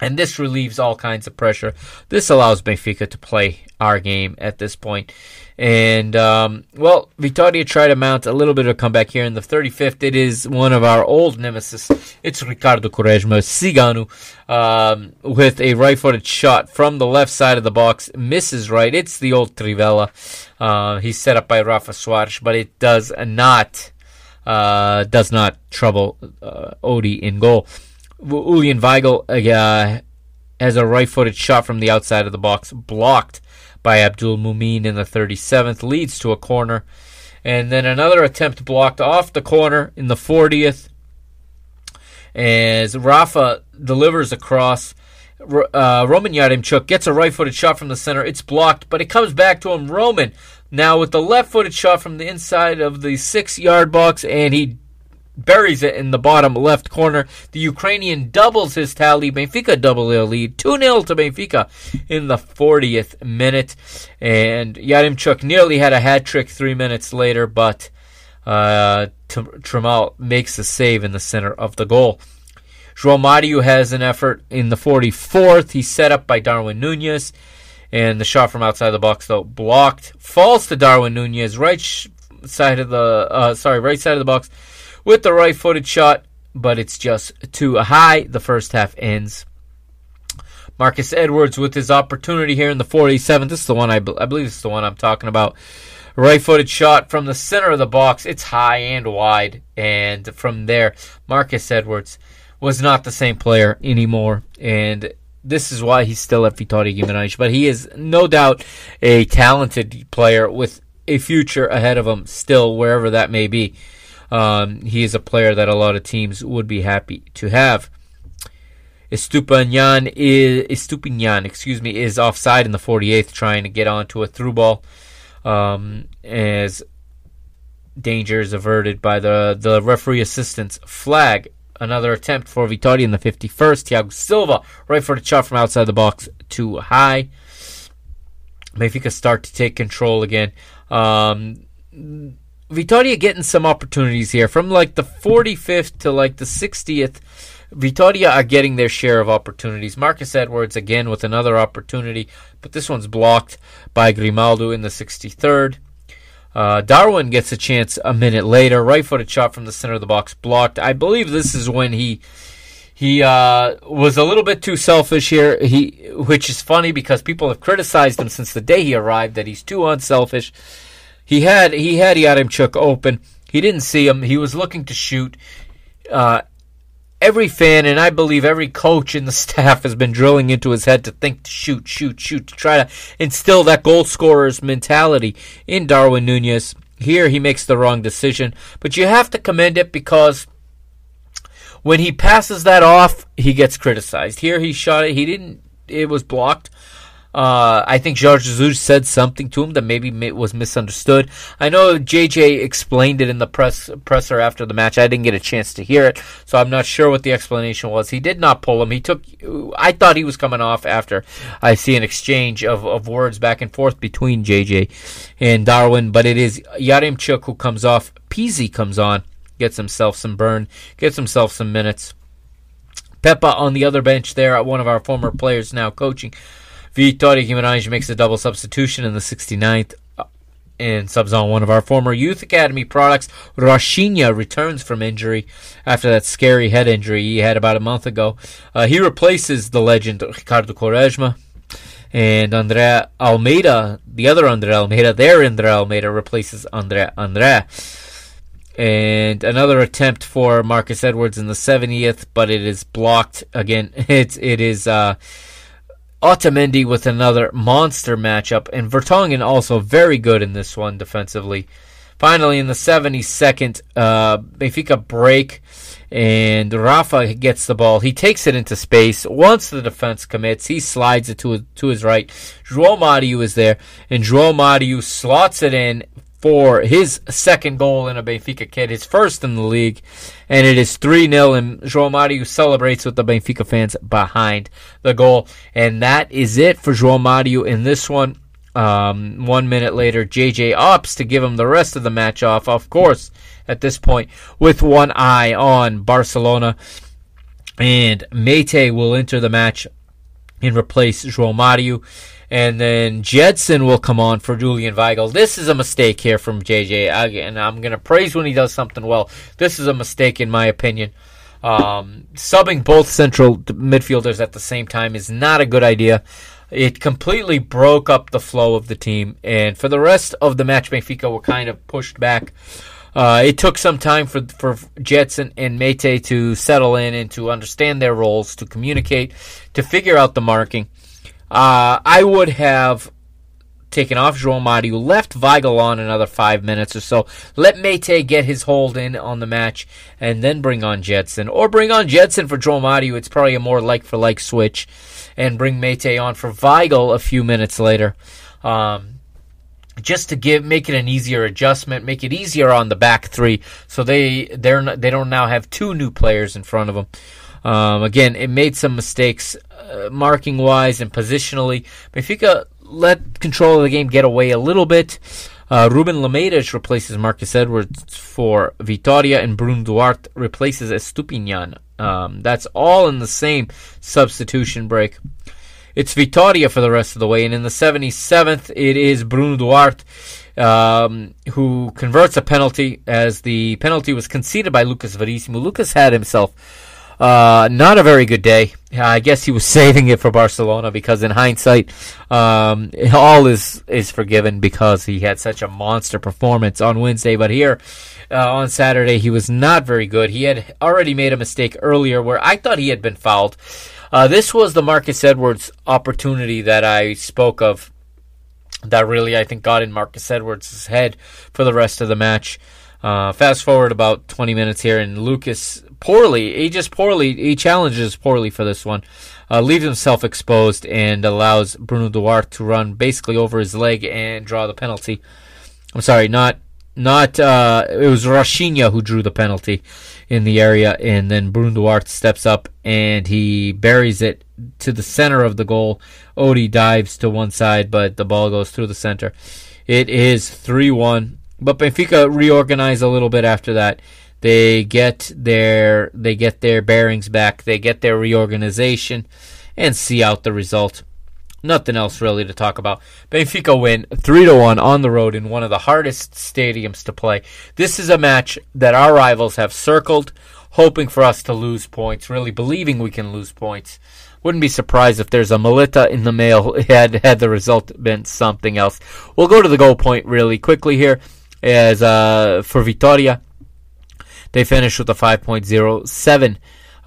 And this relieves all kinds of pressure. This allows Benfica to play our game at this point. And, um, well, Vitoria tried to mount a little bit of a comeback here in the 35th. It is one of our old nemesis. It's Ricardo Quaresma, Cigano, um, with a right footed shot from the left side of the box. Misses right. It's the old Trivela. Uh, he's set up by Rafa Suarez, but it does not, uh, does not trouble, uh, Odie in goal. Julian Weigl, uh, has a right footed shot from the outside of the box, blocked by Abdul Mumin in the 37th, leads to a corner. And then another attempt blocked off the corner in the 40th as Rafa delivers across. Uh, Roman Yaremchuk gets a right footed shot from the center. It's blocked, but it comes back to him. Roman now with the left footed shot from the inside of the six yard box, and he buries it in the bottom left corner. The Ukrainian doubles his tally. Benfica double their lead. 2 0 to Benfica in the 40th minute. And Yaremchuk nearly had a hat trick three minutes later, but uh, makes the save in the center of the goal. João Mario has an effort in the 44th. He's set up by Darwin Nunez. And the shot from outside the box, though, blocked. Falls to Darwin Nunez, right side of the, uh, sorry, right side of the box with the right footed shot, but it's just too high. The first half ends. Marcus Edwards with his opportunity here in the 47th. This is the one I, be- I believe this is the one I'm talking about. Right footed shot from the center of the box. It's high and wide. And from there, Marcus Edwards was not the same player anymore. And this is why he's still at Vitória Guimarães. But he is no doubt a talented player with a future ahead of him still, wherever that may be. Um, he is a player that a lot of teams would be happy to have. Estupiñán is Estupiñán, excuse me, is offside in the 48th, trying to get onto a through ball. Um, as danger is averted by the, the referee assistant's flag. Another attempt for Vitória in the 51st. Thiago Silva, right for the shot from outside the box, too high. Benfica start to take control again. Um, Vitória getting some opportunities here from like the 45th to like the 60th. Vitória are getting their share of opportunities. Marcus Edwards again with another opportunity, but this one's blocked by Grimaldo in the 63rd. Uh, Darwin gets a chance a minute later, right-footed shot from the center of the box, blocked. I believe this is when he he uh, was a little bit too selfish here. He, which is funny because people have criticized him since the day he arrived that he's too unselfish. He had he had Yaremchuk open. He didn't see him. He was looking to shoot. Uh, every fan and I believe every coach in the staff has been drilling into his head to think to shoot, shoot, shoot, to try to instill that goal scorer's mentality in Darwin Nunez. Here he makes the wrong decision, but you have to commend it because when he passes that off, he gets criticized. Here he shot it. He didn't. It was blocked. Uh, I think Jorge Jesus said something to him that maybe was misunderstood. I know JJ explained it in the press presser after the match. I didn't get a chance to hear it, so I'm not sure what the explanation was. He did not pull him. He took. I thought he was coming off after I see an exchange of, of words back and forth between JJ and Darwin, but it is Yaremchuk who comes off. Pizzi comes on gets himself some burn, gets himself some minutes. Pepa on the other bench there, one of our former players now coaching. Vitória Guimarães makes a double substitution in the 69th uh, and subs on one of our former youth academy products. Rochinha returns from injury after that scary head injury he had about a month ago. Uh, he replaces the legend Ricardo Quaresma. And André Almeida, the other André Almeida, their André Almeida replaces André André and another attempt for Marcus Edwards in the 70th, but it is blocked again. It's it is uh, Otamendi with another monster matchup, and Vertonghen also very good in this one defensively. Finally, in the 72nd, uh, Benfica break, and Rafa gets the ball. He takes it into space. Once the defense commits, he slides it to to his right. João Mario is there, and João Mario slots it in for his second goal in a Benfica kit, his first in the league, and it is 3 0. And João Mario celebrates with the Benfica fans behind the goal. And that is it for João Mario in this one. Um, one minute later, JJ opts to give him the rest of the match off, of course, at this point, with one eye on Barcelona. And Meite will enter the match and replace João Mario and then Gedson will come on for Julian Weigl. This is a mistake here from JJ. and I'm going to praise when he does something well. This is a mistake, in my opinion. Um, subbing both central midfielders at the same time is not a good idea. It completely broke up the flow of the team, and for the rest of the match, Benfica were kind of pushed back. Uh, it took some time for for Gedson and Meite to settle in and to understand their roles, to communicate, to figure out the marking. Uh, I would have taken off João Mario, left Weigl on another five minutes or so, let Meite get his hold in on the match, and then bring on Gedson. Or bring on Gedson for Mario, it's probably a more like for like switch, and bring Meite on for Weigl a few minutes later. Um, just to give make it an easier adjustment, make it easier on the back three, so they they're they don't now have two new players in front of them. Um, again, it made some mistakes uh, marking wise and positionally. Benfica let control of the game get away a little bit. Uh, Ruben Lameiras replaces Marcus Edwards for Vitoria, and Bruno Duarte replaces Estupiñán. Um, that's all in the same substitution break. It's Vitoria for the rest of the way, and in the 77th, it is Bruno Duarte um, who converts a penalty as the penalty was conceded by Lucas Verissimo. Lucas had himself uh, not a very good day. I guess he was saving it for Barcelona because, in hindsight, um, all is is forgiven because he had such a monster performance on Wednesday. But here uh, on Saturday, he was not very good. He had already made a mistake earlier where I thought he had been fouled. Uh, this was the Marcus Edwards opportunity that I spoke of. That really, I think, got in Marcus Edwards' head for the rest of the match. Uh, fast forward about 20 minutes here, and Lucas poorly. He just poorly. He challenges poorly for this one. Uh, leaves himself exposed and allows Bruno Duarte to run basically over his leg and draw the penalty. I'm sorry, not not uh, it was Rochinha who drew the penalty in the area, and then Bruno Duarte steps up and he buries it to the center of the goal. Odie dives to one side, but the ball goes through the center. It is three one, but Benfica reorganize a little bit after that. They get their they get their bearings back. They get their reorganization and see out the result. Nothing else really to talk about. Benfica win 3 to 1 on the road in one of the hardest stadiums to play. This is a match that our rivals have circled, hoping for us to lose points, really believing we can lose points. Wouldn't be surprised if there's a Melita in the mail had had the result been something else. We'll go to the goal point really quickly here as uh, for Vitoria. They finished with a 5.07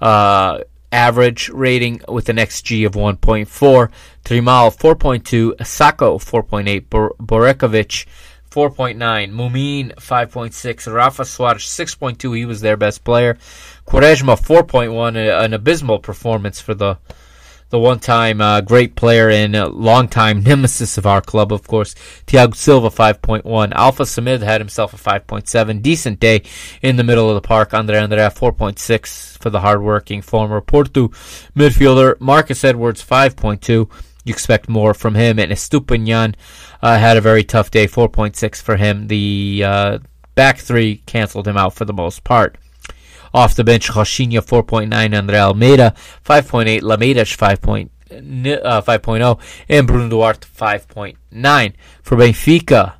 uh, average rating with an XG of 1.4. Trmal 4.2, Sacko 4.8, Bor- Borevković 4.9, Mumin 5.6, Rafa Soares 6.2. He was their best player. Quaresma 4.1, an abysmal performance for the the one-time uh, great player and long-time nemesis of our club, of course. Thiago Silva 5.1. Alfa Semedo had himself a 5.7. Decent day in the middle of the park. André André 4.6 for the hard-working former Porto midfielder. Marcus Edwards 5.2. You expect more from him. And Estupiñan uh, had a very tough day, 4.6 for him. The uh, back three canceled him out for the most part. Off the bench, Rochinha 4.9, Andre Almeida 5.8, Lameiras 5.0, uh, 5.0, and Bruno Duarte 5.9. For Benfica,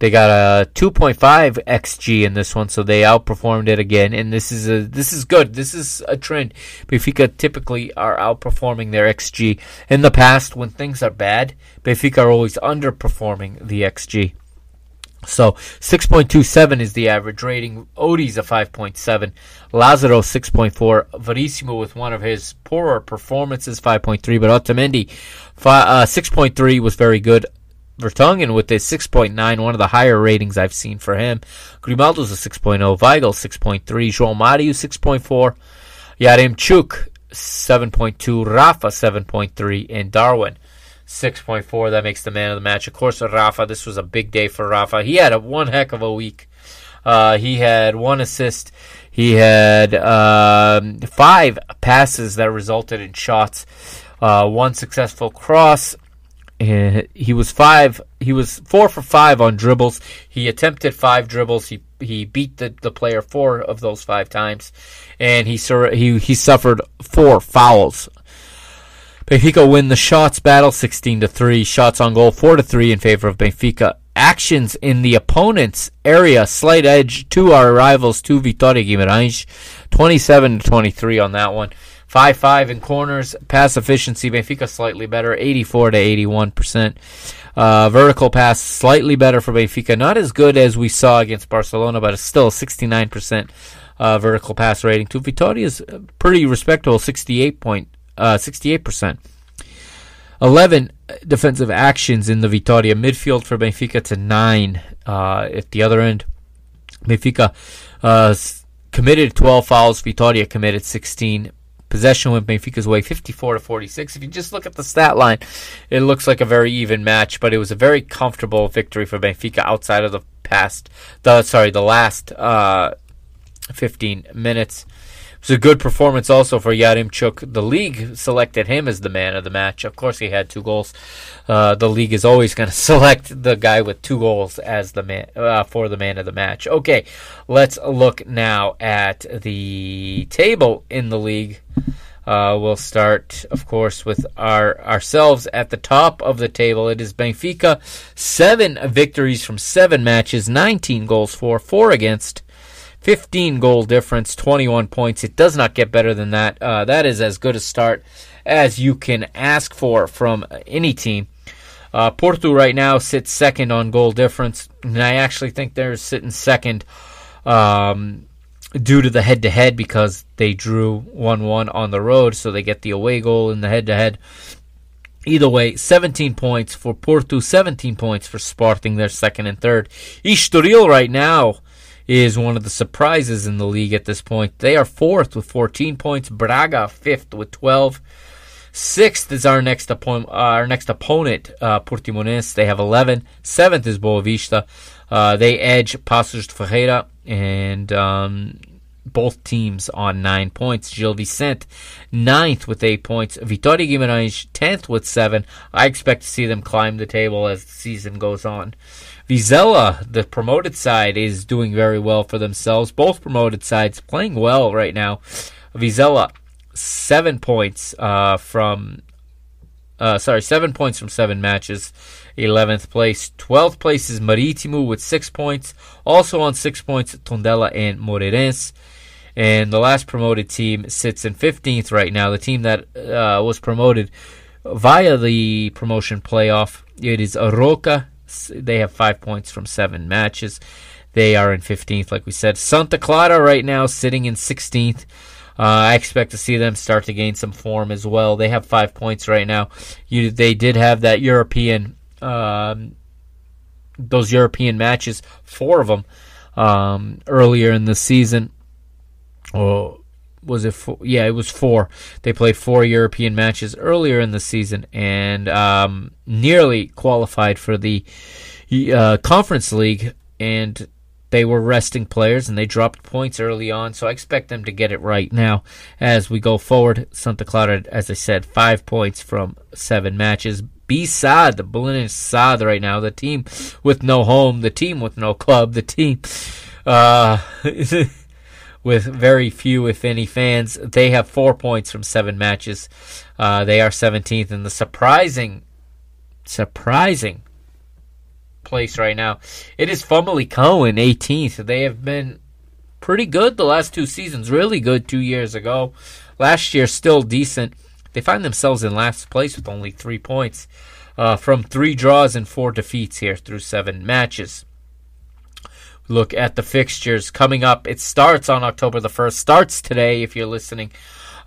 they got a 2.5 xG in this one, so they outperformed it again. And this is a this is good. This is a trend. Benfica typically are outperforming their xG. In the past, when things are bad, Benfica are always underperforming the xG. So 6.27 is the average rating. Odie's a 5.7. Lazaro 6.4. Verissimo with one of his poorer performances 5.3. But Otamendi uh, 6.3 was very good. Vertonghen with a 6.9, one of the higher ratings I've seen for him. Grimaldo's a 6.0. Weigl 6.3. João Mario 6.4. Yaremchuk 7.2. Rafa 7.3. And Darwin 6.4. That makes the man of the match. Of course, Rafa, this was a big day for Rafa. He had a one heck of a week. Uh, he had one assist. He had um, five passes that resulted in shots. Uh, one successful cross. he was five. He was four for five on dribbles. He attempted five dribbles. He he beat the, the player four of those five times, and he he he suffered four fouls Benfica win the shots battle 16 to 3. Shots on goal 4 to 3 in favor of Benfica. Actions in the opponent's area, slight edge to our rivals, to Vitória Guimarães. 27 to 23 on that one. 5 5 in corners. Pass efficiency, Benfica slightly better, 84 to 81%. Uh, vertical pass slightly better for Benfica. Not as good as we saw against Barcelona, but it's still 69% uh, vertical pass rating. To Vitória is pretty respectable 68 point uh, 68%. 11 defensive actions in the Vitoria midfield for Benfica to 9 uh, at the other end. Benfica uh, committed 12 fouls, Vitoria committed 16. Possession went Benfica's way 54 to 46. If you just look at the stat line, it looks like a very even match, but it was a very comfortable victory for Benfica outside of the past, the sorry, the last uh, 15 minutes was a good performance also for Yaremchuk. The league selected him as the man of the match. Of course, he had two goals. Uh, the league is always going to select the guy with two goals as the man uh, for the man of the match. Okay, let's look now at the table in the league. Uh, we'll start, of course, with our ourselves at the top of the table. It is Benfica, seven victories from seven matches, 19 goals for, four against. 15 goal difference, 21 points. It does not get better than that. Uh, that is as good a start as you can ask for from any team. Uh, Porto right now sits second on goal difference, and I actually think they're sitting second um, due to the head to head because they drew 1 1 on the road, so they get the away goal in the head to head. Either way, 17 points for Porto, 17 points for Sporting, their second and third. Estoril right now is one of the surprises in the league at this point. They are fourth with 14 points. Braga fifth with 12. Sixth is our next opponent. Our next opponent, uh, Portimonense. They have 11. Seventh is Boavista. Uh, they edge Paços de Ferreira and um, both teams on nine points. Gil Vicente, ninth with eight points. Vitória Guimarães, tenth with seven. I expect to see them climb the table as the season goes on. Vizela, the promoted side, is doing very well for themselves. Both promoted sides playing well right now. Vizela, seven points uh, from, uh, sorry, seven points from seven matches. 11th place. 12th place is Marítimo with six points. Also on six points, Tondela and Moreirense. And the last promoted team sits in 15th right now. The team that uh, was promoted via the promotion playoff, it is Arouca. They have five points from seven matches. They are in 15th, like we said. Santa Clara right now sitting in 16th. Uh, I expect to see them start to gain some form as well. They have five points right now. You, they did have that European, um, those European matches, four of them um, earlier in the season. Or was it? Four? Yeah, it was four. They played four European matches earlier in the season and um, nearly qualified for the uh, Conference League. And they were resting players and they dropped points early on, so I expect them to get it right now as we go forward. Santa Clara, as I said, five points from seven matches. B Sad, the Belenenses Sad right now, the team with no home, the team with no club, the team uh, with very few, if any, fans. They have four points from seven matches. Uh, they are 17th in the surprising, surprising place right now. It is Famalicão in 18th. They have been pretty good the last two seasons. Really good two years ago. Last year, still decent. They find themselves in last place with only three points uh, from three draws and four defeats here through seven matches. Look at the fixtures coming up. It starts on October the 1st. Starts today if you're listening.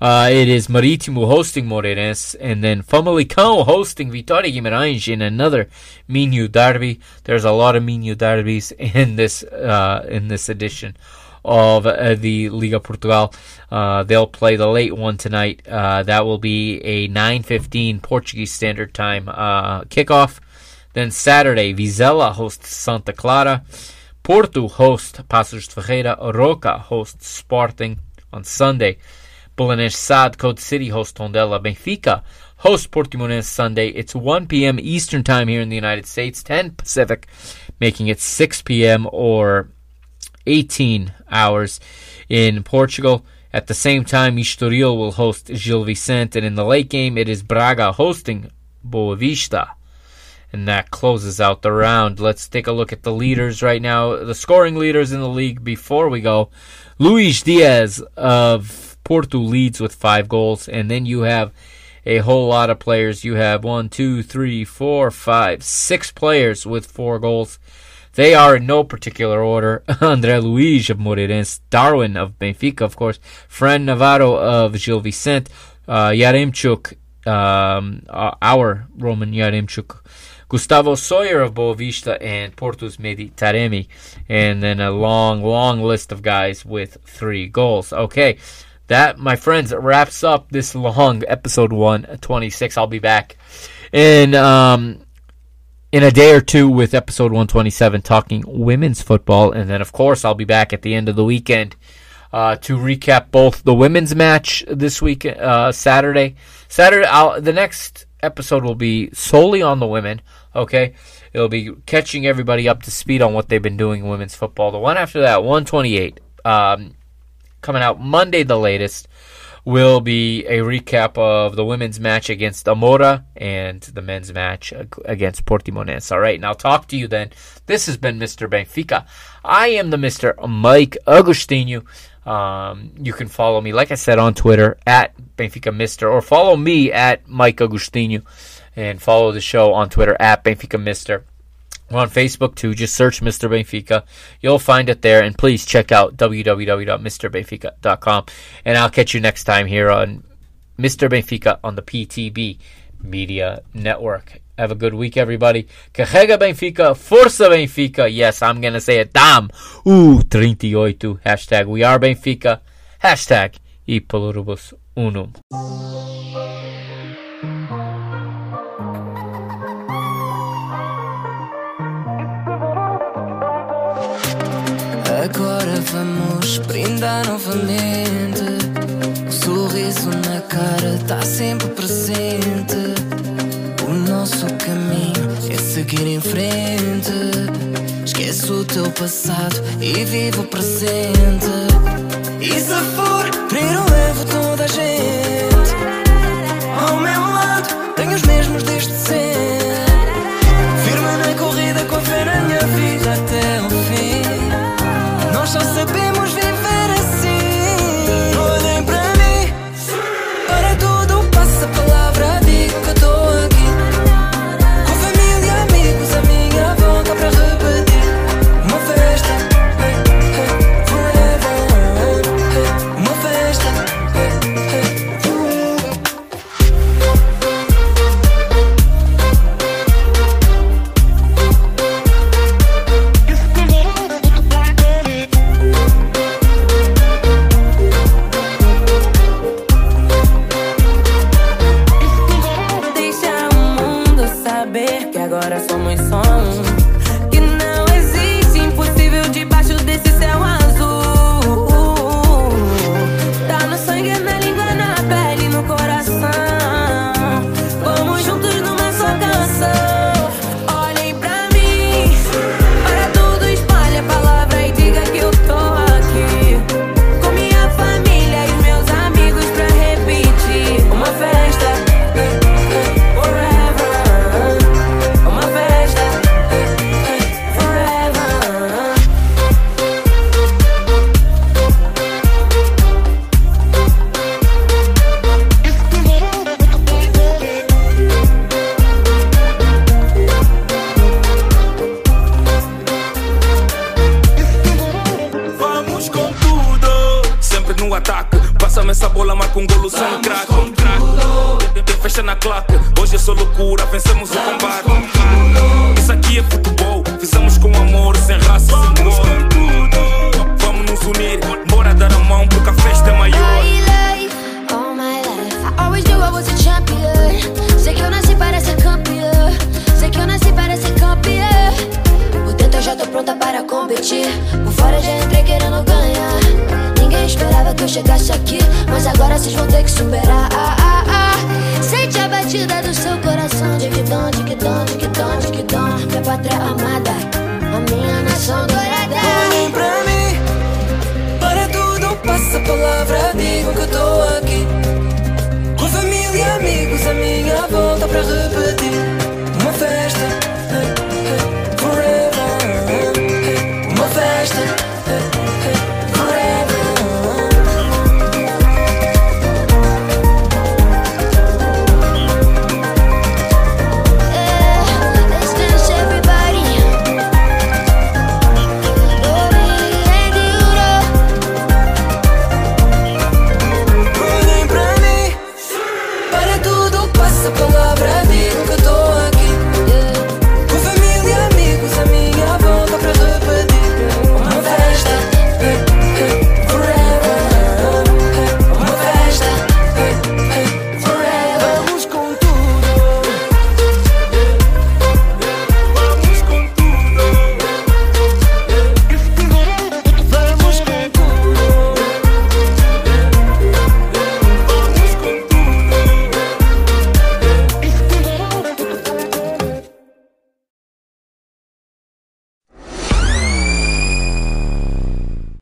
Uh, it is Marítimo hosting Moreirense, and then Famalicão hosting Vitória Guimarães in another Minho derby. There's a lot of Minho derbies in this uh, in this edition of uh, the Liga Portugal. Uh, they'll play the late one tonight. Uh, that will be a 9:15 Portuguese Standard Time uh, kickoff. Then Saturday, Vizela hosts Santa Clara. Porto hosts Paços de Ferreira. Roca hosts Sporting on Sunday. Belenenses Sad, Code City host Tondela. Benfica host Portimonense Sunday. It's 1 p.m. Eastern Time here in the United States, 10 Pacific, making it 6 p.m. or 18 hours in Portugal. At the same time, Estoril will host Gil Vicente, and in the late game, it is Braga hosting Boavista. And that closes out the round. Let's take a look at the leaders right now. The scoring leaders in the league before we go. Luis Diaz of Porto leads with five goals, and then you have a whole lot of players. You have one, two, three, four, five, six players with four goals. They are in no particular order. André Luiz of Moreirense, Darwin of Benfica, of course, Fran Navarro of Gil Vicente, uh, Yaremchuk, um, our Roman Yaremchuk, Gustavo Sauer of Boavista, and Portus Meditaremi. And then a long, long list of guys with three goals. Okay, that, my friends, wraps up this long episode 126. I'll be back in um, in a day or two with episode 127 talking women's football. And then, of course, I'll be back at the end of the weekend uh, to recap both the women's match this week, uh, Saturday. Saturday, I'll, the next episode will be solely on the women, okay? It'll be catching everybody up to speed on what they've been doing in women's football. The one after that, 128. Um, coming out Monday, the latest, will be a recap of the women's match against Amora and the men's match against Portimonense. All right, and I'll talk to you then. This has been Mr. Benfica. I am the Mr. Mike Agostinho. Um, you can follow me, like I said, on Twitter at Benfica Mister, or follow me at Mike Agostinho, and follow the show on Twitter at Benfica Mister. We're on Facebook too. Just search Mr. Benfica. You'll find it there. And please check out www.mrbenfica.com. And I'll catch you next time here on Mr. Benfica on the PTB Media Network. Have a good week, everybody. Carrega Benfica. Força Benfica. Yes, I'm gonna say it. Damn. Uh, 38. Hashtag we are Benfica. Hashtag e pluribus unum. Agora vamos brindar novamente. O sorriso na cara tá sempre presente nosso caminho é seguir em frente. Esqueço o teu passado e vivo o presente. E se for, primeiro levo toda a gente.